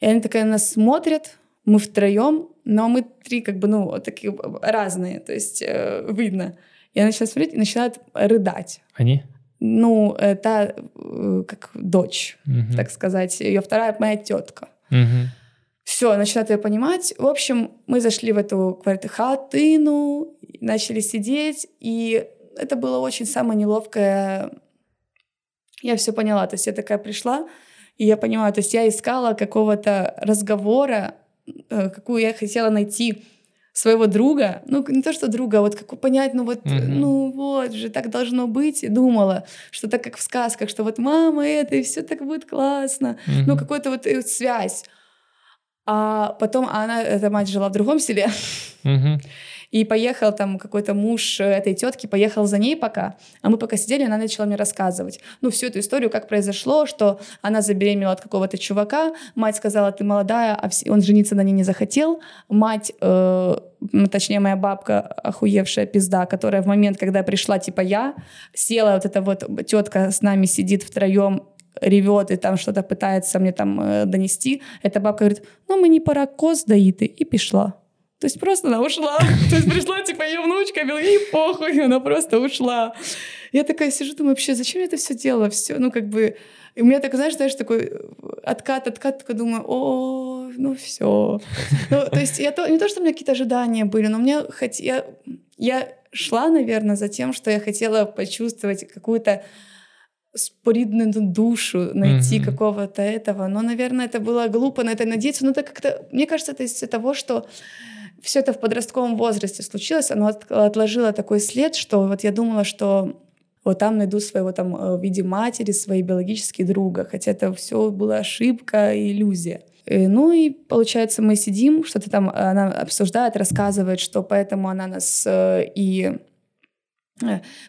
И они такая нас смотрят, мы втроем, но мы три как бы, ну, такие разные, то есть э, видно. Она начинает смотреть и начинает рыдать. Они? Ну, это э, как дочь, угу. так сказать. Ее вторая моя тетка. Угу. Все, начинает ее понимать. В общем, мы зашли в эту квартиру хатыну, начали сидеть, и это было очень самое неловкое. Я все поняла, то есть я такая пришла, и я понимаю, то есть я искала какого-то разговора какую я хотела найти своего друга, ну не то что друга, а вот как понять, ну вот, mm-hmm. ну вот же так должно быть, и думала, что так как в сказках, что вот мама это и все так будет классно, mm-hmm. ну какой-то вот э, связь. А потом она, эта мать жила в другом селе. Mm-hmm. И поехал там какой-то муж этой тетки, поехал за ней пока. А мы пока сидели, она начала мне рассказывать. Ну, всю эту историю, как произошло, что она забеременела от какого-то чувака. Мать сказала, ты молодая, а он жениться на ней не захотел. Мать... Э, точнее моя бабка, охуевшая пизда, которая в момент, когда пришла, типа я, села, вот эта вот тетка с нами сидит втроем, ревет и там что-то пытается мне там э, донести, эта бабка говорит, ну мені пора коз доїти, и пішла. То есть просто она ушла. То есть пришла, типа, ее внучка, ей похуй, она просто ушла. Я такая сижу, думаю, вообще, зачем я это все делала? Все, ну, как бы... И у меня так, знаешь, знаешь, такой э, откат, откат, такой думаю, о, ну все. Ну, то есть я то, не то, что у меня какие-то ожидания были, но мне хот... я, я шла, наверное, за тем, что я хотела почувствовать какую-то споридную душу, найти mm-hmm. какого-то этого. Но, наверное, это было глупо на это надеяться. Но это как-то, мне кажется, это из-за того, что все это в подростковом возрасте случилось, оно отложило такой след, что вот я думала, что вот там найду своего там э, в виде матери, своей биологические друга, хотя это все была ошибка, иллюзия. Э, ну и получается, мы сидим, что-то там она обсуждает, рассказывает, что поэтому она нас э, и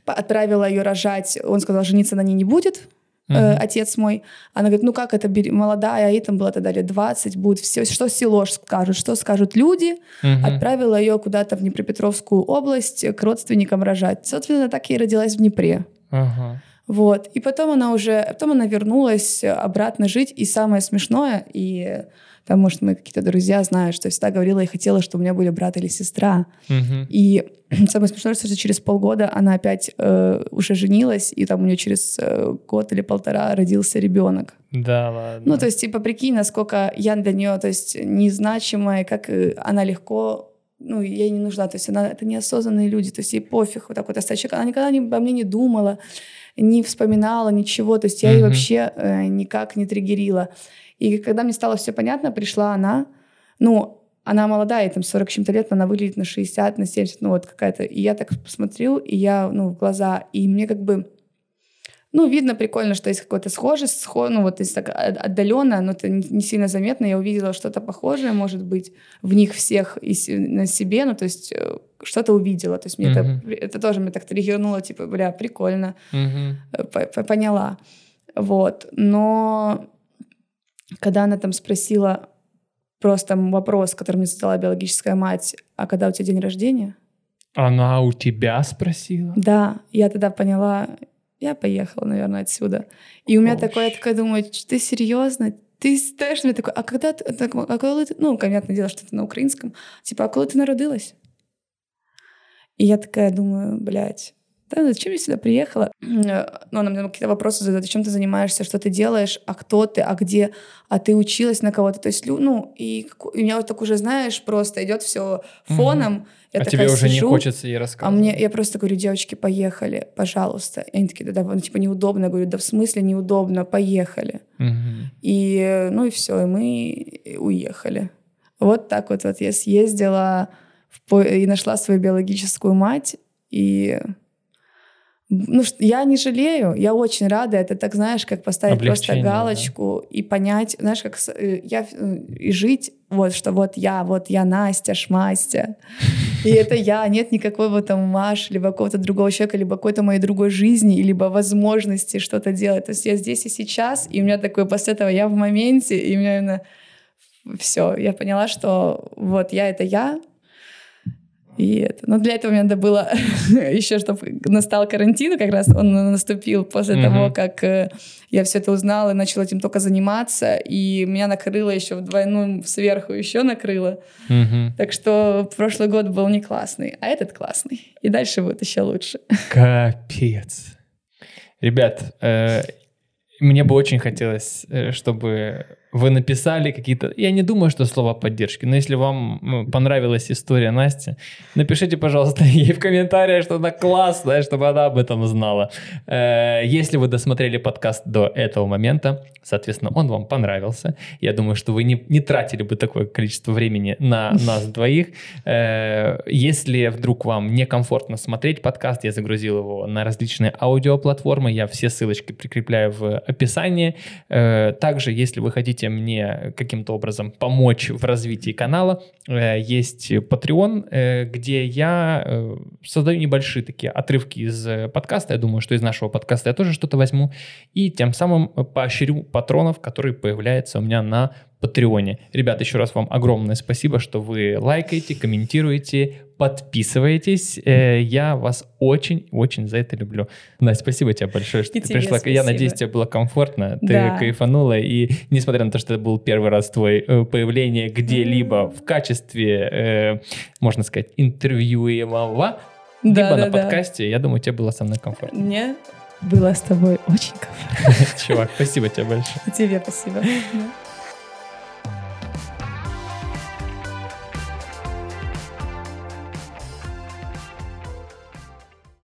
отправила ее рожать. Он сказал, жениться на ней не будет, uh-huh. отец мой. Она говорит, ну как это, молодая, а ей там было тогда лет 20, будет все, что село скажут, что скажут люди. Uh-huh. Отправила ее куда-то в Днепропетровскую область к родственникам рожать. Собственно, так и родилась в Днепре. Uh-huh. Вот. И потом она уже, потом она вернулась обратно жить. И самое смешное, и там, может, мы какие-то друзья знают, что я всегда говорила и хотела, чтобы у меня были брат или сестра. Uh-huh. И (clears throat) самое смешное, что через полгода она опять э, уже женилась, и там у нее через э, год или полтора родился ребенок. Да, ладно. Ну, то есть, типа, прикинь, насколько я для нее, то есть, незначимая, как э, она легко ну, ей не нужна, то есть она, это неосознанные люди, то есть ей пофиг вот так вот человека. Она никогда не, обо мне не думала, не вспоминала ничего, то есть я ей вообще э, никак не триггерила. И когда мне стало все понятно, пришла она, ну, она молодая, ей там 40 чем-то лет, но она выглядит на 60, на 70, ну вот какая-то. И я так посмотрел, и я, ну, в глаза, и мне как бы, ну, видно прикольно, что есть какая-то схожесть, схож, ну, вот есть так отдаленно, но это не сильно заметно. Я увидела что-то похожее, может быть, в них всех и на себе, ну, то есть э, что-то увидела. То есть мне mm-hmm. это, это тоже меня так триггернуло, типа, бля, прикольно, mm-hmm. поняла. Вот. Но когда она там спросила просто вопрос, который мне задала биологическая мать, а когда у тебя день рождения? Она у тебя спросила? Да, я тогда поняла, я поехала, наверное, отсюда. И у меня Ой. такое, я такая думаю, ты серьезно? Ты знаешь, мне такой, а когда ты, так, а когда ты, ну, понятное дело, что это на украинском, типа, а когда ты народилась? И я такая думаю, блядь, да, зачем я сюда приехала? (clears throat) Ну, она мне какие-то вопросы задает, чем ты занимаешься, что ты делаешь, а кто ты, а где, а ты училась на кого-то. То есть, ну, и, и у меня вот так уже, знаешь, просто идет все фоном. Угу. Я а тебе уже сижу, не хочется ей рассказывать. А мне, я просто говорю, девочки, поехали, пожалуйста. И они такие, да, да, ну, типа неудобно. Я говорю, да в смысле неудобно, поехали. Угу. И, ну и все, и мы уехали. Вот так вот, вот я съездила в, и нашла свою биологическую мать, и ну, я не жалею, я очень рада. Это так, знаешь, как поставить просто галочку да. и понять, знаешь, как э, я э, и жить, вот что вот я, вот я Настя, Шмастя. И это я, нет никакой вот там Маш, либо какого-то другого человека, либо какой-то моей другой жизни, либо возможности что-то делать. То есть я здесь и сейчас, и у меня такое после этого я в моменте, и у меня именно все, я поняла, что вот я — это я, и это. Но для этого мне надо было (laughs) еще, чтобы настал карантин, как раз он наступил после mm-hmm. того, как э, я все это узнала и начала этим только заниматься, и меня накрыло еще в двойную сверху еще накрыло. Mm-hmm. Так что прошлый год был не классный, а этот классный. И дальше будет еще лучше. Капец. Ребят, э, мне бы очень хотелось, э, чтобы вы написали какие-то... Я не думаю, что слова поддержки, но если вам ну, понравилась история Насти, напишите, пожалуйста, (laughs) ей в комментариях, что она классная, чтобы она об этом знала. Э, если вы досмотрели подкаст до этого момента, соответственно, он вам понравился. Я думаю, что вы не, не тратили бы такое количество времени на (laughs) нас двоих. Э, если вдруг вам некомфортно смотреть подкаст, я загрузил его на различные аудиоплатформы, я все ссылочки прикрепляю в описании. Э, также, если вы хотите хотите мне каким-то образом помочь в развитии канала, э, есть Patreon, э, где я э, создаю небольшие такие отрывки из подкаста. Я думаю, что из нашего подкаста я тоже что-то возьму. И тем самым поощрю патронов, которые появляются у меня на Патреоне. Ребят, еще раз вам огромное спасибо, что вы лайкаете, комментируете, подписываетесь. Э, я вас очень-очень за это люблю. Настя, спасибо тебе большое, что и ты пришла. Спасибо. Я надеюсь, тебе было комфортно, ты да. кайфанула. И несмотря на то, что это был первый раз твой э, появление где-либо в качестве, э, можно сказать, интервьюемого, да, либо да, на да. подкасте, я думаю, тебе было со мной комфортно. Мне было с тобой очень комфортно. (laughs) Чувак, спасибо тебе большое. Тебе спасибо.